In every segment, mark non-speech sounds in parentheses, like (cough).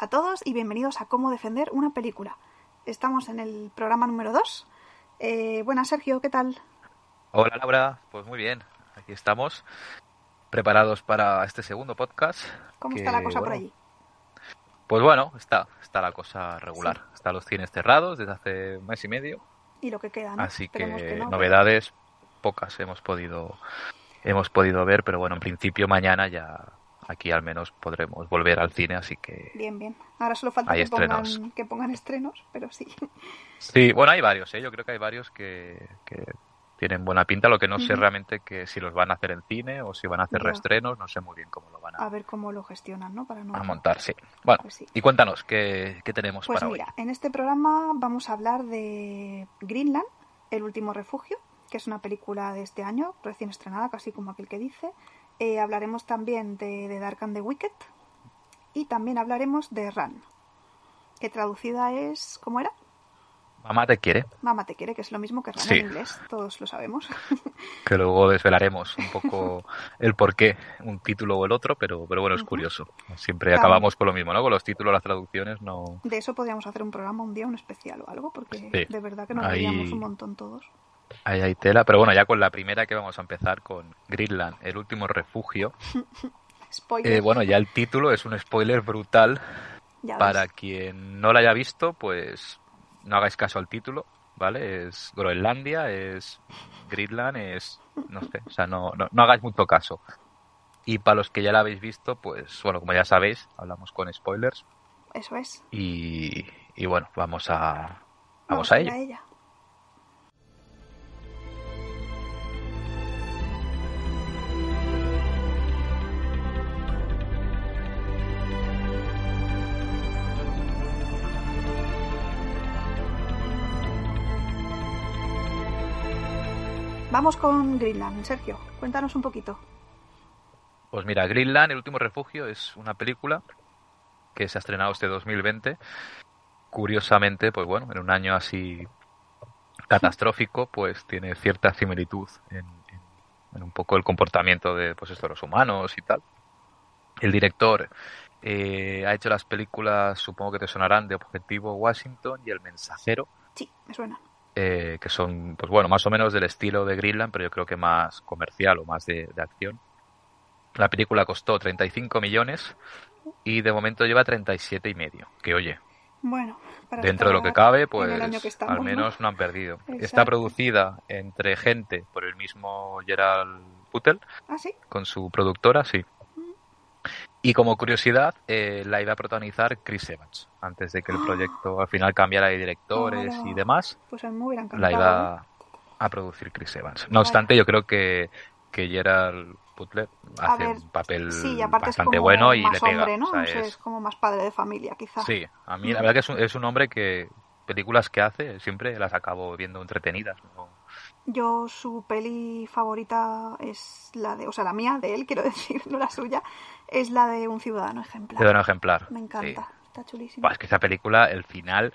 A todos y bienvenidos a Cómo defender una película. Estamos en el programa número 2. Eh, buenas, Sergio, ¿qué tal? Hola Laura, pues muy bien, aquí estamos preparados para este segundo podcast. ¿Cómo que, está la cosa por bueno, allí? Pues bueno, está, está la cosa regular. Están los cines cerrados desde hace un mes y medio, Y lo que queda, ¿no? así que, Esperemos no, novedades pocas hemos podido hemos podido ver, pero bueno, en principio mañana ya aquí al menos podremos volver al cine, así que Bien, bien. Ahora solo falta que pongan, que pongan estrenos, pero sí. sí, bueno, hay varios, ¿eh? yo creo que hay varios que, que tienen buena pinta, lo que no sé realmente que si los van a hacer en cine o si van a hacer reestrenos, no sé muy bien cómo lo van a, A ver cómo lo gestionan, ¿no? Para no... a montar, sí. Bueno, Pues sí. y cuéntanos, ¿qué, qué tenemos Pues para mira, hoy? en este programa vamos a hablar de Greenland, El último refugio, que es una película de este año, recién estrenada, casi como aquel que dice. Eh, hablaremos también de, de Dark and the Wicked y también hablaremos de Run, que traducida es, ¿cómo era? Mamá te quiere, Mamá te quiere, que es lo mismo que Run Sí. en inglés, todos lo sabemos. (laughs) que luego desvelaremos un poco (laughs) el por qué un título o el otro, pero, pero bueno, es curioso. Siempre También. acabamos con lo mismo, ¿no? Con los títulos, las traducciones, no... De eso podríamos hacer un programa un día, un especial o algo, porque Sí. de verdad que nos Ahí- veíamos un montón todos. Ahí hay tela, pero bueno, ya con la primera que vamos a empezar con Greenland, el último refugio. (laughs) Spoiler, Eh, bueno, ya el título es un spoiler brutal. ya Para ves. quien no lo haya visto, pues no hagáis caso al título, ¿vale? Es Groenlandia, es Greenland, es... no sé, o sea, no, no, no hagáis mucho caso. Y para los que ya la habéis visto, pues bueno, como ya sabéis, hablamos con spoilers Eso es. y, y bueno, vamos a, vamos a ir ello. ella. Vamos con Greenland, Sergio. Cuéntanos un poquito. Pues mira, Greenland, el último refugio, es una película que se ha estrenado este 2020. Curiosamente, pues bueno, en un año así catastrófico, pues tiene cierta similitud en, en- en un poco el comportamiento de, pues esto, los humanos y tal. El director eh, ha hecho las películas, supongo que te sonarán, de Objetivo Washington y El Mensajero, Sí, me suena. Eh, que son, pues bueno, más o menos del estilo de Greenland, pero yo creo que más comercial o más de, de acción. La película costó 35 millones y de momento lleva 37 y medio. Que oye, Bueno, para dentro de lo que cabe, pues que estamos, al ¿no? menos no han perdido. Está producida entre gente por el mismo Gerald Buttel, Ah, sí. con su productora, sí. Y como curiosidad, eh, la iba a protagonizar Chris Evans, antes de que el proyecto al final cambiara de directores y demás Pues a mí me hubiera encantado. la iba a producir Chris Evans. No obstante, yo creo que, que Gerald Butler hace ver, un papel Sí, bastante bueno y le pega. hombre, ¿no? O sea, No sé, es- es como más padre de familia, quizá. Sí, a mí la verdad que es un, es un hombre que películas que hace siempre las acabo viendo entretenidas. ¿no? Yo su peli favorita es la de, o sea, la mía, de él, quiero (laughs) decir, no la suya, es la de Un ciudadano ejemplar. Un ejemplar. Me encanta, Sí. está chulísimo. Es que esa película, el final...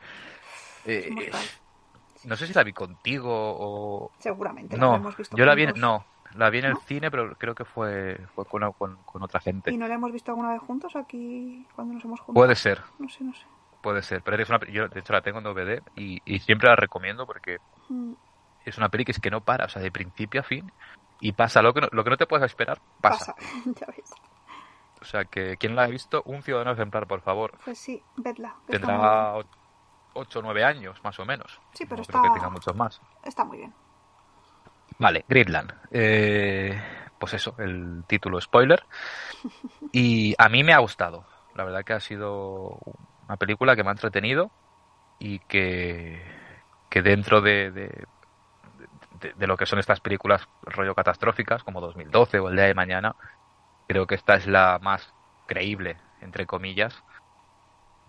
eh, Es no sé si la vi contigo o... Seguramente, la No, hemos visto yo la vi no, la vi en el cine, pero creo que fue, fue con, con- con otra gente. ¿Y no la hemos visto alguna vez juntos aquí cuando nos hemos juntado? Puede ser, No sé, no sé. puede ser. Pero es una, pe- yo de hecho la tengo en DVD y, y siempre la recomiendo porque Mm, es una peli que es que no para, o sea, de principio a fin. Y pasa lo que no, lo que no te puedes esperar, pasa. Pasa, (laughs) ya ves. O sea que, ¿quién la ha visto? Un ciudadano ejemplar, por favor. Pues sí, vedla. Tendrá bien. 8 o 9 años, más o menos. Sí, pero no está- creo que tenga muchos más. Está muy bien. Vale, Greenland. Eh, pues eso, el título spoiler. Y a mí me ha gustado. La verdad que ha sido una película que me ha entretenido y que, que dentro de, de, de- de lo que son estas películas rollo catastróficas, como 2012 o El Día de Mañana, creo que esta es la más creíble, entre comillas,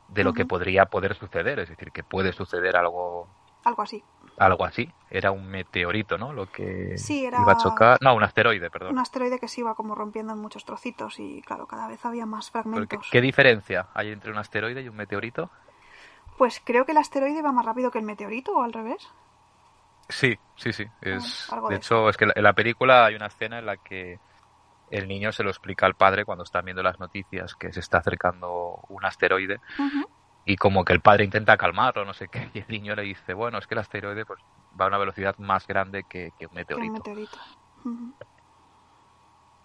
de lo que podría poder suceder. Es decir, que puede suceder algo Algo así. algo así. Era un meteorito, ¿no? Lo que Sí, era- iba a chocar. No, un asteroide, perdón. Un asteroide que se iba como rompiendo en muchos trocitos y claro, cada vez había más Pero ¿Qué, fragmentos. qué diferencia hay entre un asteroide y un meteorito? Pues creo que el asteroide va más rápido que el meteorito o al revés. Sí, sí, sí. Es, algo de de hecho, es que en la película hay una escena en la que el niño se lo explica al padre cuando están viendo las noticias que se está acercando un asteroide y como que el padre intenta calmarlo, no sé qué, y el niño le dice, bueno, es que el asteroide pues va a una velocidad más grande que, que un meteorito.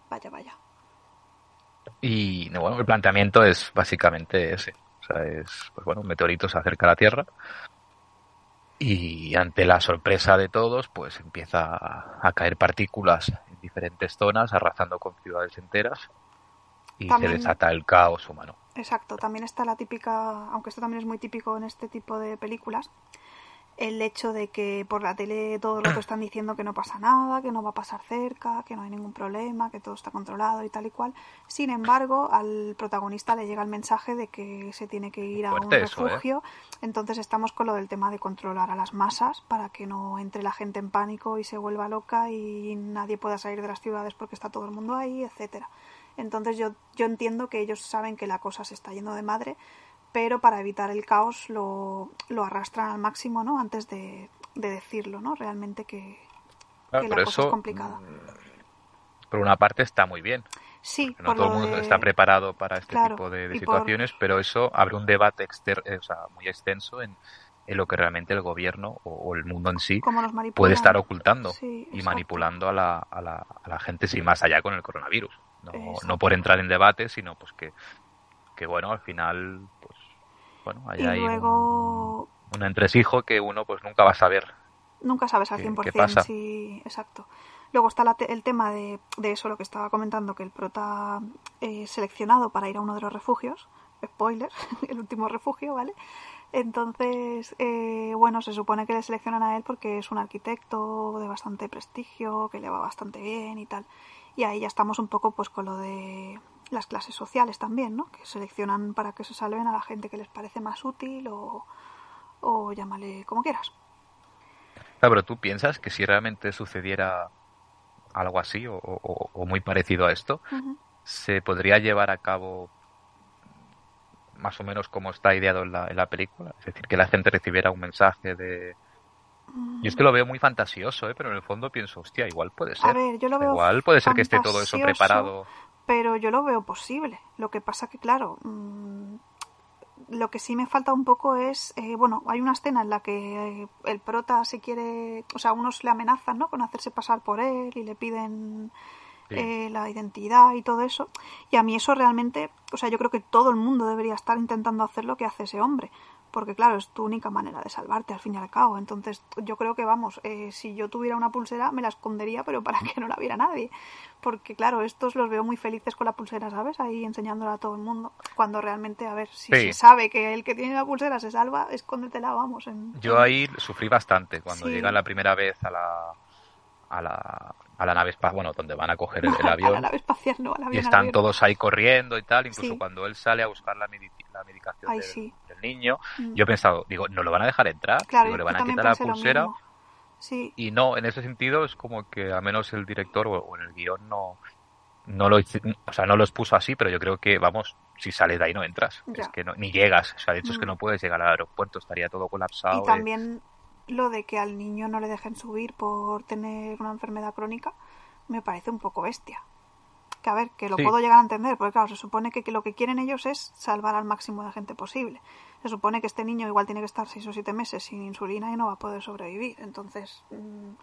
Vaya, vaya. Y no, bueno, el planteamiento es básicamente ese. O sea, es, pues bueno, un meteorito se acerca a la Tierra y ante la sorpresa de todos, pues empieza a, a caer partículas diferentes zonas, arrasando con ciudades enteras y También- se desata el caos humano. Exacto, también está la típica, aunque esto también es muy típico en este tipo de películas, el hecho de que por la tele todo lo que están diciendo que no pasa nada, que no va a pasar cerca, que no hay ningún problema, que todo está controlado y tal y cual. Sin embargo, al protagonista le llega el mensaje de que se tiene que ir a un ¿eh? refugio. Entonces estamos con lo del tema de controlar a las masas para que no entre la gente en pánico y se vuelva loca y nadie pueda salir de las ciudades porque está todo el mundo ahí, etcétera. Entonces yo, yo entiendo que ellos saben que la cosa se está yendo de madre, pero para evitar el caos lo, lo arrastran al máximo, ¿no? Antes de, de decirlo, ¿no? Realmente que, Claro, que la cosa eso, es complicada. mm, por una parte, está muy bien. Sí, No todo el mundo de- está preparado para este Claro, tipo de, de y por- situaciones, pero eso abre un debate exter- eh, o sea, muy extenso en, en lo que realmente el gobierno o, o el mundo en sí puede estar ocultando Sí, y manipulando a la, a, la, a la gente sin más allá con el coronavirus. No, no por entrar en debate, sino pues que, que bueno, al final, bueno, ahí Y hay un, luego un entresijo que uno pues nunca va a saber. nunca sabes al ¿Qué- 100% qué pasa? si... Exacto. Luego está la te- el tema de, de eso, lo que estaba comentando, que el prota eh, seleccionado para ir a uno de los refugios, spoiler, (laughs) el último refugio, ¿vale? Entonces, eh, bueno, se supone que le seleccionan a él porque es un arquitecto de bastante prestigio, que le va bastante bien y tal. Y ahí ya estamos un poco pues con lo de las clases sociales también, ¿no? Que seleccionan para que se salven a la gente que les parece más útil o, o llámale como quieras. Claro, pero tú piensas que si realmente sucediera algo así o, o- o muy parecido a esto, se podría llevar a cabo más o menos como está ideado en la, en la película. Es decir, que la gente recibiera un mensaje de... Yo es que lo veo muy fantasioso, ¿eh? pero en el fondo pienso, hostia, igual puede ser. A ver, yo lo veo igual puede ser que esté todo eso preparado. Pero yo lo veo posible. Lo que pasa que, claro, mm, lo que sí me falta un poco es, eh, bueno, hay una escena en la que eh, el prota se quiere, o sea, unos le amenazan, ¿no? Con hacerse pasar por él y le piden eh, la identidad y todo eso. Y a mí eso realmente, o sea, yo creo que todo el mundo debería estar intentando hacer lo que hace ese hombre. Porque claro, es tu única manera de salvarte al fin y al cabo. Entonces yo creo que, vamos, eh, si yo tuviera una pulsera me la escondería, pero para que no la viera nadie. Porque claro, estos los veo muy felices con la pulsera, ¿sabes? Ahí enseñándola a todo el mundo. Cuando realmente, a ver, si Sí. se sabe que el que tiene la pulsera se salva, escóndetela, vamos. En, Yo ahí sufrí bastante cuando Sí. llegan la primera vez a la, a la, a la nave espacial, bueno, donde van a coger el, el (laughs) a la avión. nave espacial, no, al avión. y al están avión. todos ahí corriendo y tal, incluso Sí. cuando él sale a buscar la, la medicación Ay, del, sí. del niño, Mm. yo he pensado, digo, no lo van a dejar entrar, Claro, digo, le van a quitar la pulsera. Sí, y no, en ese sentido es como que al menos el director o, o en el guion no, no lo o sea, no lo expuso así, pero yo creo que, vamos, si sales de ahí no entras, Ya. es que no, ni llegas, o sea, de hecho es que Mm. no puedes llegar al aeropuerto, estaría todo colapsado. Y también lo de que al niño no le dejen subir por tener una enfermedad crónica me parece un poco bestia. Que a ver, que lo Sí. puedo llegar a entender, porque claro, se supone que, que lo que quieren ellos es salvar al máximo de gente posible. Se supone que este niño igual tiene que estar seis o siete meses sin insulina y no va a poder sobrevivir. Entonces, mm,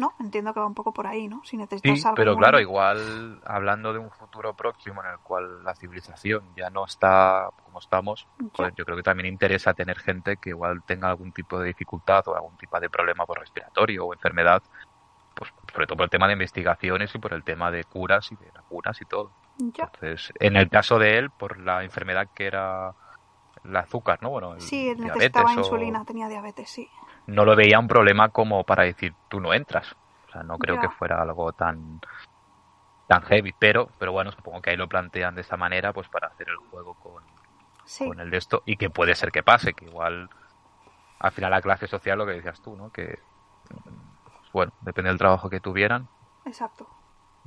¿no? Entiendo que va un poco por ahí, ¿no? Si necesitas Sí, algo pero claro, igual hablando de un futuro próximo en el cual la civilización ya no está como estamos, pues yo creo que también interesa tener gente que igual tenga algún tipo de dificultad o algún tipo de problema por respiratorio o enfermedad, pues sobre todo por el tema de investigaciones y por el tema de curas y de vacunas y todo. Ya. Entonces, en el caso de él, por la enfermedad que era el azúcar, ¿no? Bueno, el Sí, él diabetes necesitaba o- insulina, tenía diabetes, sí. No lo veía un problema como para decir tú no entras. O sea, no creo que fuera algo tan tan heavy, pero pero bueno, supongo que ahí lo plantean de esa manera pues para hacer el juego con, Sí, con el de esto y que puede ser que pase, que igual al final la clase social lo que decías tú, ¿no? Que mm, bueno, depende del trabajo que tuvieran. exacto.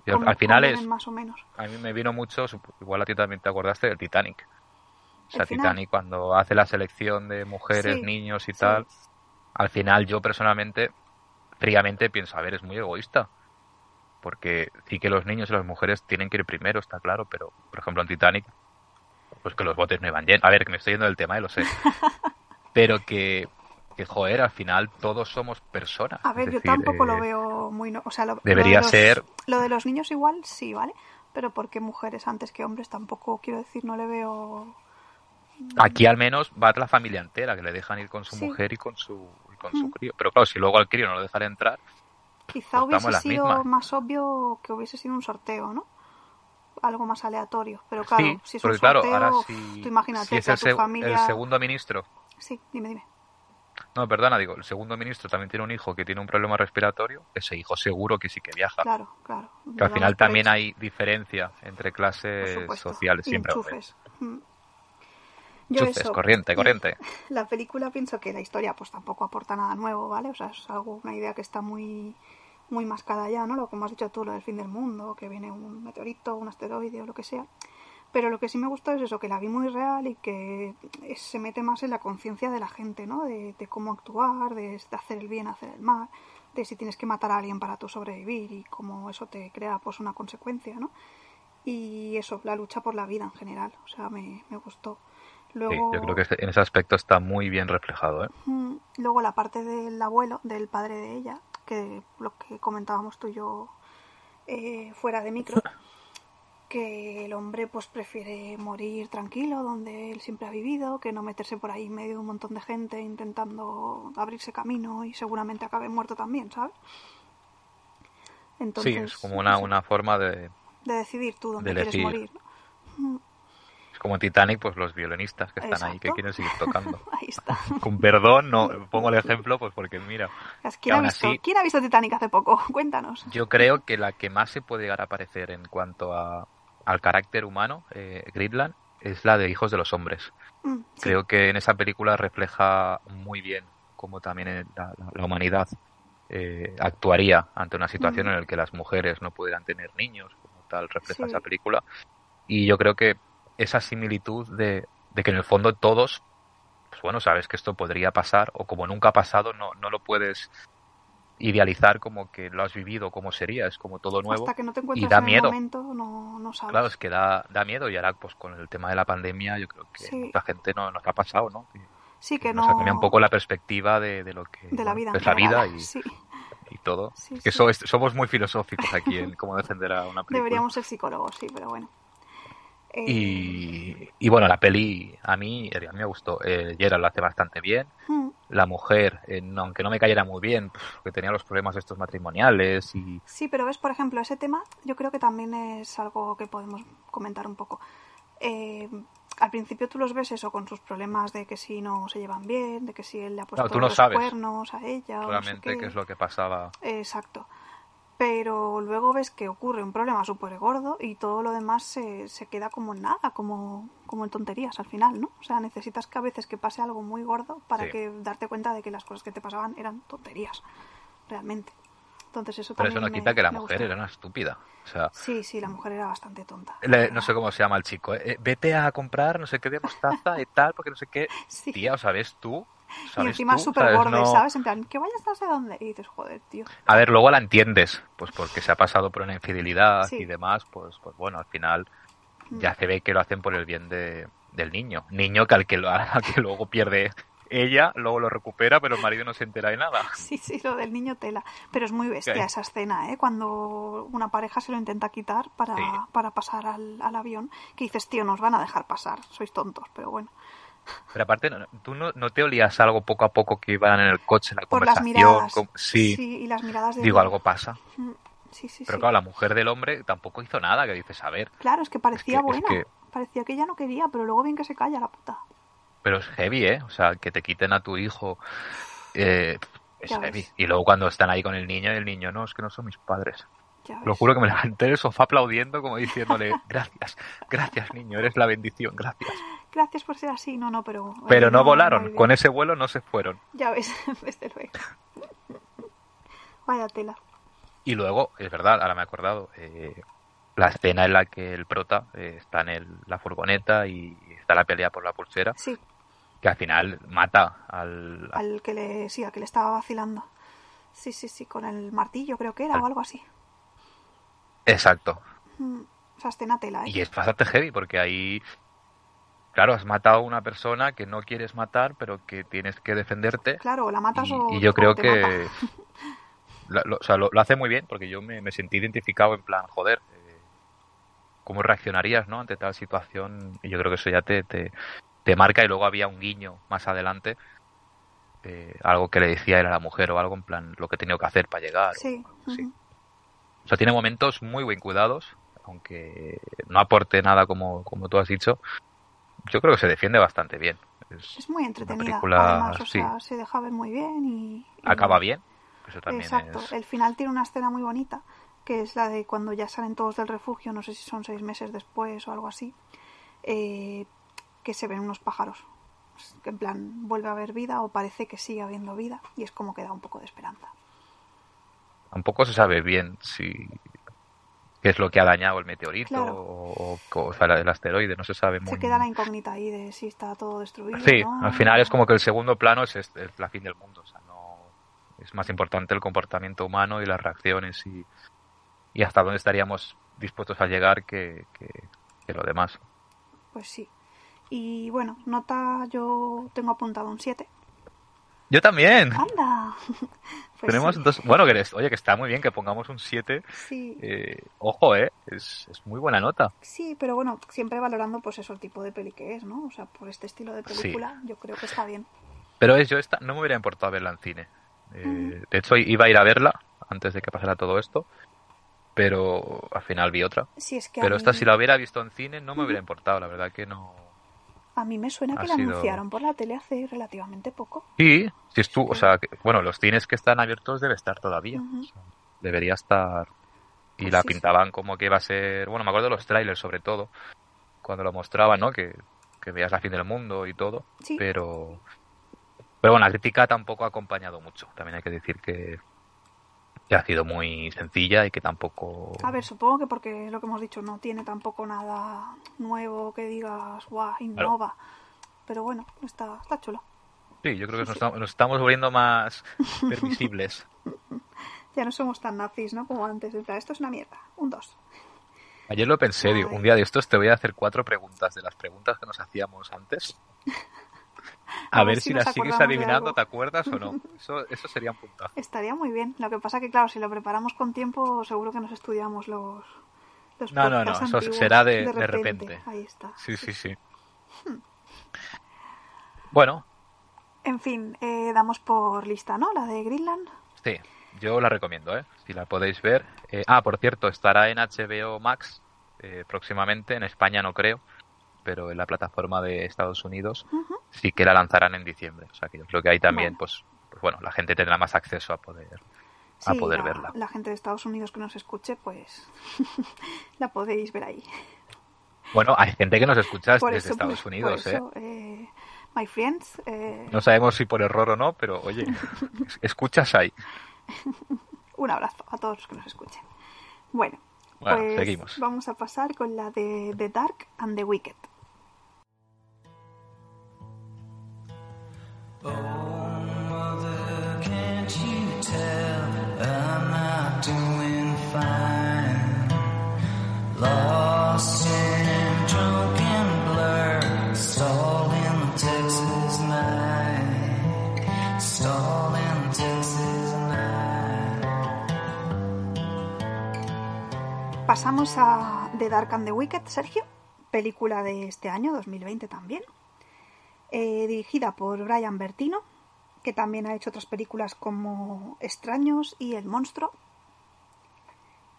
Y al, final es más o menos. a mí me vino mucho, igual a ti también te acordaste del Titanic. O sea. Titanic cuando hace la selección de mujeres, Sí, niños y sí. tal, al final yo personalmente, fríamente pienso, a ver, es muy egoísta. Porque sí que los niños y las mujeres tienen que ir primero, está claro, pero por ejemplo en Titanic, pues que los botes no iban llenos. A ver, que me estoy yendo del tema, eh, lo sé. (laughs) pero que, que, joder, al final todos somos personas. A Es ver, yo decir, tampoco eh, lo veo muy... No, o sea, lo, lo debería de los- ser- Lo de los niños igual sí, ¿vale? Pero porque mujeres antes que hombres tampoco, quiero decir, no le veo... Aquí al menos va la familia entera, que le dejan ir con su Sí. mujer y con su, y con Mm. su crío. Pero claro, si luego al crío no lo dejan entrar, Quizá Pues hubiese sido mismas. más obvio que hubiese sido un sorteo, ¿no? Algo más aleatorio. Pero claro, sí, si es un claro, sorteo, ahora si, tú imagínate si es que a el, tu seg- familia... el segundo ministro, Sí, dime, dime. no, perdona, digo, el segundo ministro también tiene un hijo que tiene un problema respiratorio, ese hijo seguro que sí que viaja. Claro, claro. que al final también hay diferencia entre clases sociales, siempre. enchufes. Mm. Yo eso, corriente, corriente. (laughs) La película pienso que la historia pues tampoco aporta nada nuevo, ¿vale? O sea, es algo, una idea que está muy muy mascada ya, ¿no? Lo como has dicho tú, lo del fin del mundo, que viene un meteorito, un asteroide o lo que sea. Pero lo que sí me gustó es eso, que la vi muy real y que se mete más en la conciencia de la gente, ¿no? De, de cómo actuar, de, de hacer el bien, hacer el mal, de si tienes que matar a alguien para tú sobrevivir y cómo eso te crea pues una consecuencia, ¿no? Y eso, la lucha por la vida en general, o sea, me, me gustó. Sí, yo creo que ese- en ese aspecto está muy bien reflejado. ¿eh? Mm, Luego la parte del abuelo, del padre de ella, que lo que comentábamos tú y yo eh, fuera de micro, (laughs) que el hombre pues prefiere morir tranquilo donde él siempre ha vivido, que no meterse por ahí en medio de un montón de gente intentando abrirse camino y seguramente acabe muerto también, ¿sabes? Entonces, sí, es como una, forma de... de decidir tú dónde de quieres morir. ¿no? Como Titanic, pues los violinistas que están ahí, que quieren seguir tocando. (laughs) Ahí está. Con perdón, no pongo el ejemplo, pues porque mira, ¿Quién ha, visto, así- ¿Quién ha visto Titanic hace poco? (laughs) Cuéntanos. yo creo que la que más se puede llegar a parecer en cuanto a, al carácter humano, eh, Greenland, es la de Hijos de los Hombres. Mm, sí. Creo que en esa película refleja muy bien cómo también eh, la, la- la humanidad eh, actuaría ante una situación Mm. en la que las mujeres no pudieran tener niños, como tal refleja Sí. esa película. Y yo creo que esa similitud de, de que en el fondo todos, pues bueno, sabes que esto podría pasar, o como nunca ha pasado, no, no lo puedes idealizar como que lo has vivido, como sería, es como todo nuevo. Hasta que no te y da en miedo. el momento, no, no sabes. Claro, es que da, da miedo y ahora pues con el tema de la pandemia yo creo que Sí. mucha gente no nos ha pasado, ¿no? Que sí, que nos no. ha cambiado un poco la perspectiva de, de lo que de la vida. es la vida y, Sí, y todo. Sí, que so- somos muy filosóficos aquí en cómo defender a una (laughs) película. deberíamos ser psicólogos, sí, pero bueno. Y, y bueno, la peli a mí, a mí me gustó. Eh, Gerald lo hace bastante bien. mm, La mujer, eh, aunque no me cayera muy bien, que tenía los problemas estos matrimoniales y Sí, pero ves, por ejemplo, ese tema yo creo que también es algo que podemos comentar un poco. Eh, al principio tú los ves eso con sus problemas de que si no se llevan bien, de que si él le ha puesto Claro, tú no los sabes cuernos a ella o no sé realmente qué. qué es lo que pasaba. Exacto. Pero luego ves que ocurre un problema súper gordo y todo lo demás se, se queda como en nada, como, como en tonterías al final, ¿no? O sea, necesitas que a veces que pase algo muy gordo para Sí. que darte cuenta de que las cosas que te pasaban eran tonterías, realmente. Entonces eso Pero eso no me- quita que la mujer gustó. era una estúpida. O sea, Sí, sí, la mujer era bastante tonta. le- no sé cómo se llama el chico. eh, vete a comprar no sé qué de mostaza y tal, porque no sé qué. (laughs) Sí. Tía, o sabes tú. Y ¿Sabes encima tú? súper ¿Sabes? borde, No- ¿sabes? En plan, que vayas no sé dónde. Y dices, joder, tío. A ver, luego la entiendes, pues porque se ha pasado por una infidelidad Sí. y demás, pues, pues bueno, al final Mm. ya se ve que lo hacen por el bien de, del niño. Niño que al que, lo- (laughs) al que luego pierde ella luego lo recupera, pero el marido no se entera de nada. (laughs) Sí, sí, lo del niño tela. Pero es muy bestia esa escena, ¿eh? Cuando una pareja se lo intenta quitar para, para pasar al, al avión, que dices, tío, nos van a dejar pasar, sois tontos, pero bueno. Pero aparte, ¿tú no, no, te olías algo poco a poco que iban en el coche, en la Por conversación? Las miradas. Sí. sí. y las miradas de Digo, algo pasa. Mm, Sí, sí, Pero claro, la mujer del hombre tampoco hizo nada, que dices, a ver. Claro, es que parecía Es que- buena. es que- Parecía que ella no quería, pero luego bien que se calla la puta. Pero es heavy, ¿eh? O sea, que te quiten a tu hijo. eh, es Ya heavy. ves. Y luego cuando están ahí con el niño, y el niño, no, es que no son mis padres. Ya Lo juro que me levanté del sofá aplaudiendo, como diciéndole, gracias, gracias niño, eres la bendición, gracias. Gracias por ser así. No, no, pero... Pero no volaron, con ese vuelo no se fueron. Ya ves, (laughs) desde luego. Vaya tela. Y luego, es verdad, ahora me he acordado, eh, la escena en la que el prota eh, está en el- la furgoneta y está la pelea por la pulsera, Sí, que al final mata al... al que le, sí, al que le estaba vacilando. Sí, sí, sí, con el martillo creo que era o algo así. Exacto. Mm, Esa escena tela, ¿eh? Y es bastante heavy porque ahí, claro, has matado a una persona que no quieres matar, pero que tienes que defenderte. Claro, la matas Y, o y yo o creo te que mata. (laughs) lo, o sea, lo, lo hace muy bien porque yo me, me sentí identificado en plan, joder, eh, ¿cómo reaccionarías no ante tal situación? Y yo creo que eso ya te, te, te marca y luego había un guiño más adelante, eh, algo que le decía él a la mujer o algo en plan, lo que he tenido que hacer para llegar. o Sí. ujú. O sea, tiene momentos muy bien cuidados, aunque no aporte nada como, como tú has dicho. Yo creo que se defiende bastante bien. Es- Es muy entretenida. película, Además, o sí. sea, se deja ver muy bien y... y- acaba bien. Eso también Exacto. es. El final tiene una escena muy bonita, que es la de cuando ya salen todos del refugio, no sé si son seis meses después o algo así, eh, que se ven unos pájaros. En plan, vuelve a haber vida o parece que sigue habiendo vida y es como que da un poco de esperanza. Tampoco se sabe bien si qué es lo que ha dañado el meteorito Claro. o, o- sea, el asteroide. No se sabe muy Se queda la incógnita ahí de si está todo destruido. Sí, ¿no? al final es como que el segundo plano es, este- es la fin del mundo. O sea, no es más importante el comportamiento humano y las reacciones y, y hasta dónde estaríamos dispuestos a llegar que, que- que lo demás. Pues sí. Y bueno, nota yo tengo apuntado un 7. Yo también. ¡Anda! (laughs) Pues Tenemos sí. dos. Bueno, que eres- oye, que está muy bien que pongamos un 7. Sí, Eh, ojo, eh. Es, es muy buena nota. sí, pero bueno, siempre valorando pues eso, el tipo de peli que es, ¿no? O sea, por este estilo de Sí. película, yo creo que está bien. Pero es, yo esta, no me hubiera importado verla en cine. Eh, De hecho, iba a ir a verla antes de que pasara todo esto. Pero al final vi otra. Sí, es que Pero esta, si la hubiera visto en cine, no me hubiera importado. La verdad que no. A mí me suena ha que la anunciaron por la tele hace relativamente poco. Sí, si estuvo. O sea, que- bueno, los cines que están abiertos debe estar todavía. Debería estar. Y Pues la sí, sí. pintaban como que iba a ser. Bueno, me acuerdo de los trailers, sobre todo. Cuando lo mostraban, ¿no? Que, que veías la fin del mundo y todo. Sí. Pero. Pero bueno, la crítica tampoco ha acompañado mucho. También hay que decir que. Que ha sido muy sencilla y que tampoco. A ver, supongo que porque lo que hemos dicho no tiene tampoco nada nuevo que digas, guau, innova. Pero bueno, está, está chulo. Sí, yo creo que nos, estamos- nos estamos volviendo más permisibles. (laughs) Ya no somos tan nazis, ¿no? Como antes. En plan, esto es una mierda. Un 2. Ayer lo pensé, digo, un día de estos te voy a hacer cuatro preguntas de las preguntas que nos hacíamos antes. A, A ver, si, nos sigues adivinando. ¿te acuerdas o no? Eso, eso sería un puntazo. Estaría muy bien. Lo que pasa que, claro, si lo preparamos con tiempo, seguro que nos estudiamos los. los No, no, no, eso será de- de repente. Ahí está. Sí, sí, sí. Bueno, En fin, eh, damos por lista, ¿no? La de Greenland. sí, yo la recomiendo, ¿eh? Si la podéis ver. Eh, ah, por cierto, estará en HBO Max eh, próximamente, en España no creo, pero en la plataforma de Estados Unidos sí que la lanzarán en diciembre. O sea que yo creo que ahí también, pues, pues bueno, la gente tendrá más acceso a poder, a poder la, verla. la gente de Estados Unidos que nos escuche, pues (laughs) la podéis ver ahí. Bueno, hay gente que nos escucha Por desde eso, Estados por- Unidos, por ¿eh? eso, eh, my friends, eh, No sabemos si por error o no, pero oye, (laughs) escuchas ahí. (laughs) un abrazo a todos los que nos escuchen. Bueno, Bueno, pues seguimos. vamos a pasar con la de The Dark and the Wicked. Pasamos a The Dark and the Wicked, Sergio, película de este año 2020 también eh, dirigida por Brian Bertino, que también ha hecho otras películas como Extraños y El Monstruo.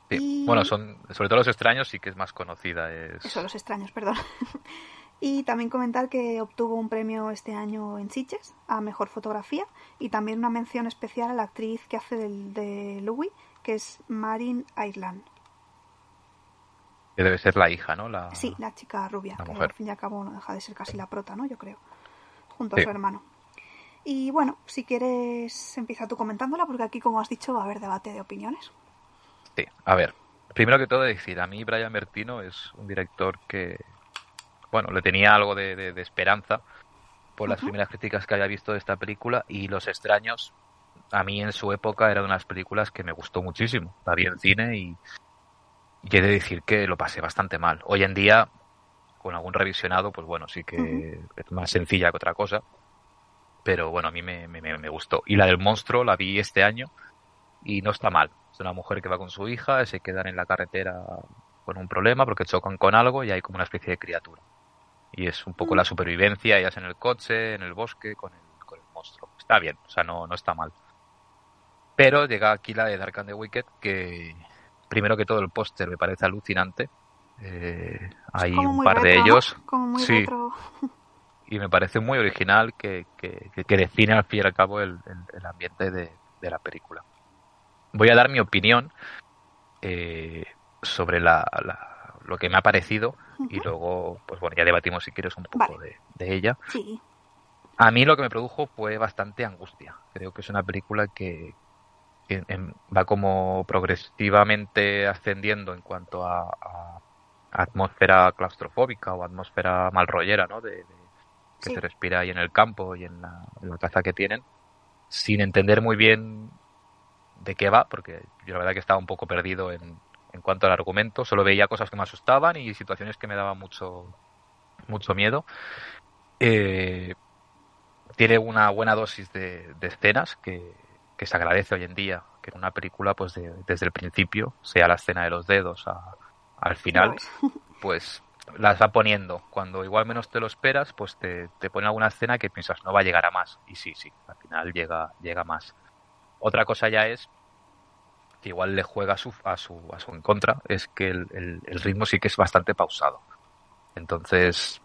Sí. Y- Bueno, son sobre todo los extraños sí que es más conocida. Es... Eso, Los Extraños, perdón. (laughs) y también comentar que obtuvo un premio este año en Sitges a Mejor Fotografía y también una mención especial a la actriz que hace del- de Louis, que es Marin Ireland. que debe ser la hija, ¿no? La... Sí, la chica rubia, La que mujer. al fin y al cabo no deja de ser casi la prota, ¿no? Yo creo. Junto Sí. a su hermano. Y bueno, si quieres, empieza tú comentándola, porque aquí, como has dicho, va a haber debate de opiniones. Sí, a ver. Primero que todo decir, a mí Brian Bertino es un director que, bueno, le tenía algo de, de- de esperanza por las Ujú. primeras críticas que había visto de esta película y Los extraños, a mí en su época era de unas películas que me gustó muchísimo. La vi en cine y, y he de decir que lo pasé bastante mal. Hoy en día, con algún revisionado, pues bueno, sí que es más sencilla que otra cosa. Pero bueno, a mí me, me- me- gustó. Y la del monstruo la vi este año y no está mal. Es una mujer que va con su hija, se quedan en la carretera con un problema porque chocan con algo y hay como una especie de criatura. Y es un poco Mm. la supervivencia, ellas en el coche, en el bosque, con el, con el monstruo. Está bien, o sea, no, no está mal. Pero llega aquí la de Dark and the Wicked, que primero que todo el póster me parece alucinante. Eh, hay un par de ellos Como muy Sí. retro. (laughs) y me parece muy original que, que, que- define al fin y al cabo el, el- el ambiente de, de la película. Voy a dar mi opinión eh, sobre la, la- lo que me ha parecido y luego, pues bueno, ya debatimos si quieres un poco Vale. de, de ella. Sí. A mí lo que me produjo fue bastante angustia. Creo que es una película que, que, va como progresivamente ascendiendo en cuanto a, a atmósfera claustrofóbica o atmósfera malrollera, ¿no? De, de- que Sí. se respira ahí en el campo y en la, en la caza que tienen, sin entender muy bien de qué va, porque yo la verdad que estaba un poco perdido en, en cuanto al argumento, solo veía cosas que me asustaban y situaciones que me daban mucho, mucho miedo. Eh, tiene una buena dosis de, de escenas que, que se agradece hoy en día, que en una película, pues de- desde el principio, sea la escena de los dedos a- al final, (laughs) pues las va poniendo. Cuando igual menos te lo esperas, pues te, te pone alguna escena que piensas no va a llegar a más. Y sí, sí, al final llega, llega más. Otra cosa ya es que igual le juega a su, a su, a su en contra, es que el, el- el ritmo sí que es bastante pausado. Entonces,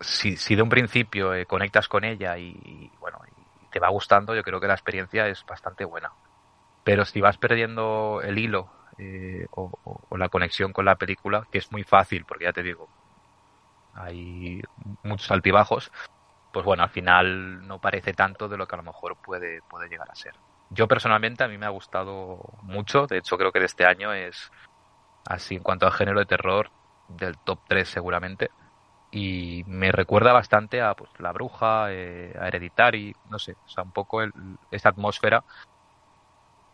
si, si de un principio eh, conectas con ella y, y, bueno, y te va gustando, yo creo que la experiencia es bastante buena. Pero si vas perdiendo el hilo eh, o, la conexión con la película, que es muy fácil, porque ya te digo, hay muchos altibajos, pues bueno, al final no parece tanto de lo que a lo mejor puede, llegar a ser. Yo personalmente a mí me ha gustado mucho, de hecho creo que de este año es así en cuanto al género de terror del top 3 seguramente y me recuerda bastante a pues La Bruja, eh, a Hereditary, no sé, o sea, un poco el, esta atmósfera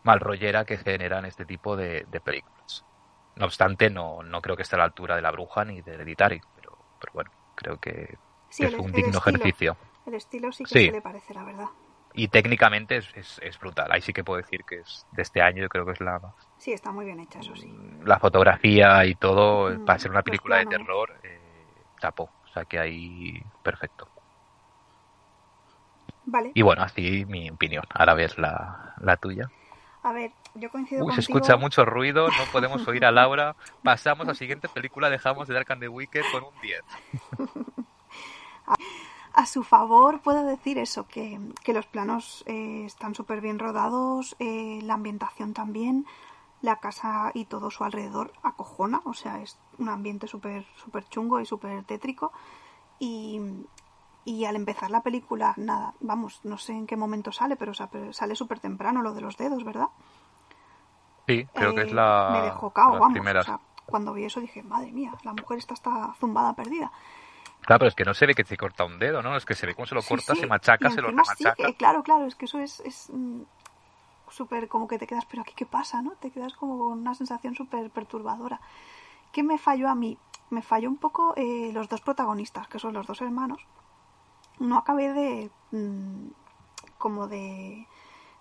malrollera que generan este tipo de, de películas. No obstante, no, no creo que esté a la altura de La Bruja ni de Hereditary, pero, pero bueno, creo que Sí, es el- un el digno estilo. ejercicio. El estilo sí que Sí. se le parece, la verdad. Y técnicamente es, es, es brutal. Ahí sí que puedo decir que es de este año, yo creo que es la, Sí, está muy bien hecha, eso sí. la fotografía y todo, Mm, para ser una película de terror, eh, tapó. O sea que ahí perfecto. Vale. Y bueno, así mi opinión. Ahora ves la, la tuya. A ver, yo coincido Uy, se contigo. escucha mucho ruido, no podemos oír a Laura. Pasamos a la siguiente película, dejamos de Dark and the Wicked con un 10. A su favor puedo decir eso, que, que los planos eh, están súper bien rodados, eh, la ambientación también, la casa y todo su alrededor acojona, o sea, es un ambiente súper súper chungo y súper tétrico. Y, y al empezar la película, nada, vamos, no sé en qué momento sale, pero, sale súper temprano lo de los dedos, ¿verdad? Sí, creo que es Eh, la, Me dejó cao, vamos. o sea, cuando vi eso dije, madre mía, la mujer está zumbada perdida. Claro, pero es que no se ve que se corta un dedo, ¿no? Es que se ve cómo se lo Sí, corta, sí, se machaca, y se lo remachaca. sigue, claro, claro, es que eso es, es mm, súper como que te quedas, pero aquí qué pasa, ¿no? Te quedas como con una sensación súper perturbadora. ¿Qué me falló a mí? Me falló un poco eh, los dos protagonistas, que son los dos hermanos. No acabé de... mm, como de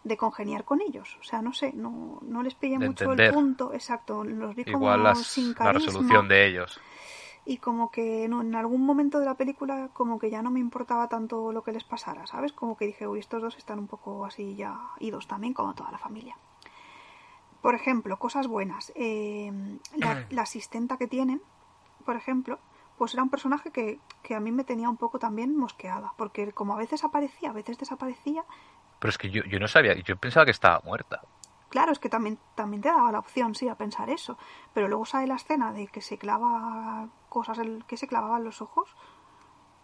de congeniar con ellos. O sea, no sé, no, no les pillé De mucho entender. el punto. Exacto, los vi como Igual las- sin la carisma. resolución de ellos. Y como que no, en algún momento de la película como que ya no me importaba tanto lo que les pasara, ¿sabes? Como que dije, uy, estos dos están un poco así ya idos también, como toda la familia. Por ejemplo, cosas buenas. eh, la, (clears throat) la asistenta que tienen, por ejemplo, pues era un personaje que, que a mí me tenía un poco también mosqueada, porque como a veces aparecía, a veces desaparecía, Pero es que yo, yo no sabía, yo pensaba que estaba muerta. Claro, es que también, también te daba la opción, sí, a pensar eso. Pero luego sale la escena de que se clava cosas, el, que se clavaban los ojos.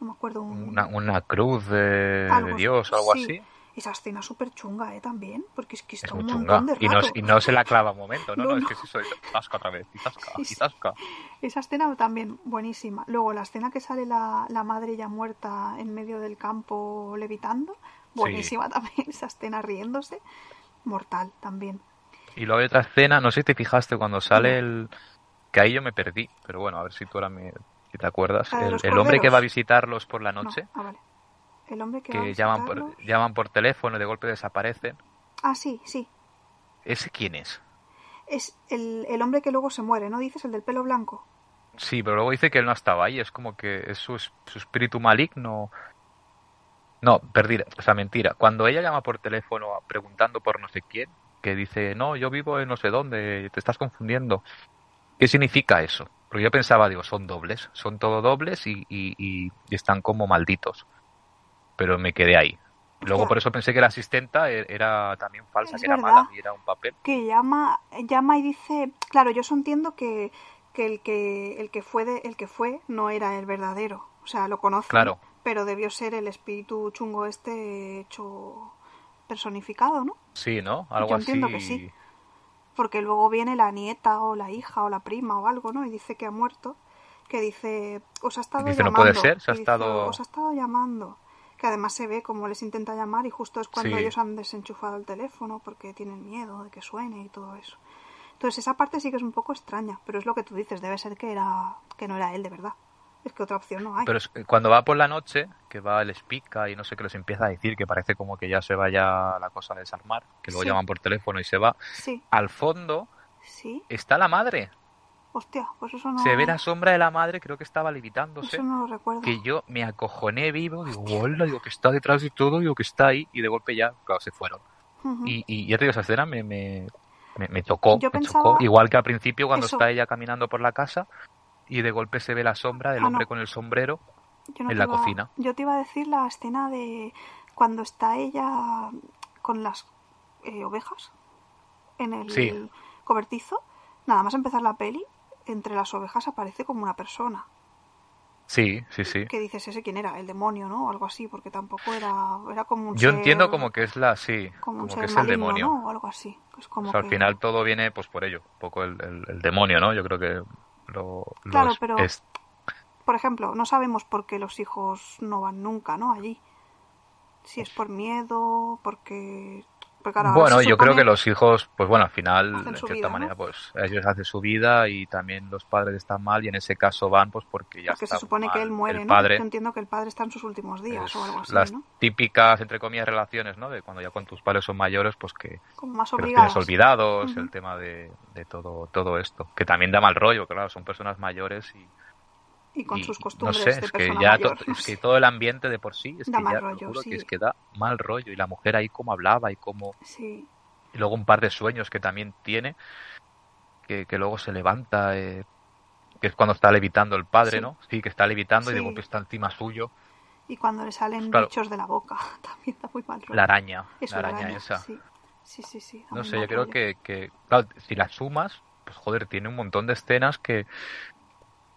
No me acuerdo. Un, Una, una cruz de, algo de así. Dios o algo Sí. así. Esa escena súper chunga, ¿eh? También, porque es que está Es un muy montón chunga. de Y no, rato. es- y no se la clava un momento, no, No, no, es que sí soy tasca otra vez, y tasca, y tasca. Esa escena también buenísima. Luego la escena que sale la, la madre ya muerta en medio del campo levitando. Buenísima también (laughs) esa escena riéndose. Mortal también. Y luego hay otra escena, no sé si te fijaste cuando sale el... Que ahí yo me perdí, pero bueno, a ver si tú ahora me... Si te acuerdas. De El, hombre que va a visitarlos por la No, noche, ah, vale. El hombre que, llaman por, llaman por teléfono y de golpe desaparecen. Ah, sí, sí. ¿Ese quién es? Es el, el hombre que luego se muere, ¿no? Dices el del pelo blanco. Sí, pero luego dice que él no estaba ahí, es como que es su, su espíritu maligno. No, perdida, o sea, mentira. Cuando ella llama por teléfono preguntando por no sé quién, que dice, no, yo vivo en no sé dónde, te estás confundiendo. ¿Qué significa eso? Porque yo pensaba, digo, son dobles, son todo dobles y- y están como malditos. Pero me quedé ahí. Luego por eso pensé que la asistenta e- era también falsa, Es que era mala y era un papel. Que llama, llama y dice, claro, yo eso entiendo que, que el que el que fue de- el que fue no era el verdadero, o sea, lo conoce, Claro. pero debió ser el espíritu chungo este hecho personificado, ¿no? Sí, ¿no? Algo Yo así. entiendo que sí. Porque luego viene la nieta o la hija o la prima o algo, ¿no? Y dice que ha muerto, que dice, os ha estado Dice, "No llamando. puede ser, se ha y dice, estado- os ha estado llamando. Que además se ve como les intenta llamar y justo es cuando Sí. ellos han desenchufado el teléfono porque tienen miedo de que suene y todo eso. Entonces esa parte sí que es un poco extraña, pero es lo que tú dices, debe ser que era que no era él de verdad. Es que otra opción no hay. Pero es que cuando va por la noche, que va, les pica y no sé qué les empieza a decir, que parece como que ya se vaya la cosa a desarmar, que luego Sí. llaman por teléfono y se va. Sí, Al fondo sí. está la madre. Hostia, pues eso no Se ve la sombra de la madre, creo que estaba levitándose. Eso no lo recuerdo. Que yo me acojoné vivo, digo, hola, digo que está detrás de todo, digo que está ahí, y de golpe ya, claro, se fueron. Y, y ya te digo, esa escena me, me, me, me tocó, Yo me pensaba- chocó. Igual que al principio cuando Eso. está ella caminando por la casa y de golpe se ve la sombra del Ah, hombre no. con el sombrero. No en la iba- cocina. Yo te iba a decir la escena de cuando está ella con las eh, ovejas en el Sí. cobertizo. Nada más empezar la peli, entre las ovejas aparece como una persona. Sí, sí, sí. Que dices, ¿ese quién era? El demonio, ¿no? O algo así, porque tampoco era, era como un Yo ser- entiendo como que es la, sí, como que es el demonio. ¿no? O algo así. Es como O sea, al final todo viene pues por ello, un poco el, el- el demonio, ¿no? Yo creo que lo, lo Claro, es- pero- es- Por ejemplo, no sabemos por qué los hijos no van nunca, ¿no? Allí. Si es por miedo, porque... Bueno, yo creo que los hijos, pues bueno, al final, en cierta vida, ¿no? manera, pues ellos hacen su vida y también los padres están mal y en ese caso van pues porque ya Porque está se supone mal que él muere, el ¿no? padre. Yo entiendo que el padre está en sus últimos días o algo así, las ¿no? típicas, entre comillas, relaciones, ¿no? De cuando ya con tus padres son mayores, pues que, Como más que los tienes olvidados, el tema de, de todo, todo esto. Que también da mal rollo, claro, son personas mayores y, Y con y sus no costumbres sé, de es que persona ya mayor. no es que todo el ambiente de por sí es Da que mal ya rollo, juro sí. que es que da mal rollo y la mujer ahí como hablaba y como Sí, y luego un par de sueños que también tiene que, que luego se levanta eh, que es cuando está levitando el padre, Sí. ¿no? Sí, que está levitando y de golpe está encima suyo y cuando le salen Claro. bichos de la boca, (laughs) también da muy mal rollo. la araña, la araña esa. Sí, sí, sí. No sé, yo creo que, que claro, si las sumas, pues joder, tiene un montón de escenas que,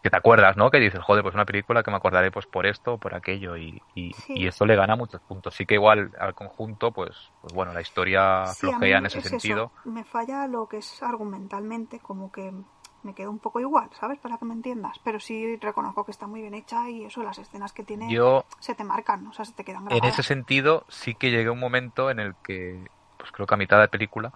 que te acuerdas, ¿no? Que dices, joder, pues una película que me acordaré pues por esto por aquello y, y, Sí. y eso le gana muchos puntos. Sí que igual al conjunto, pues, pues bueno, la historia Sí, flojea en ese es eso, sentido. Me falla lo que es argumentalmente, como que me quedo un poco igual, ¿sabes? Para que me entiendas. Pero sí reconozco que está muy bien hecha y eso, las escenas que tiene, Yo, se te marcan, o sea, se te quedan en grabadas. ese sentido, sí que llegué a un momento en el que, pues creo que a mitad de película,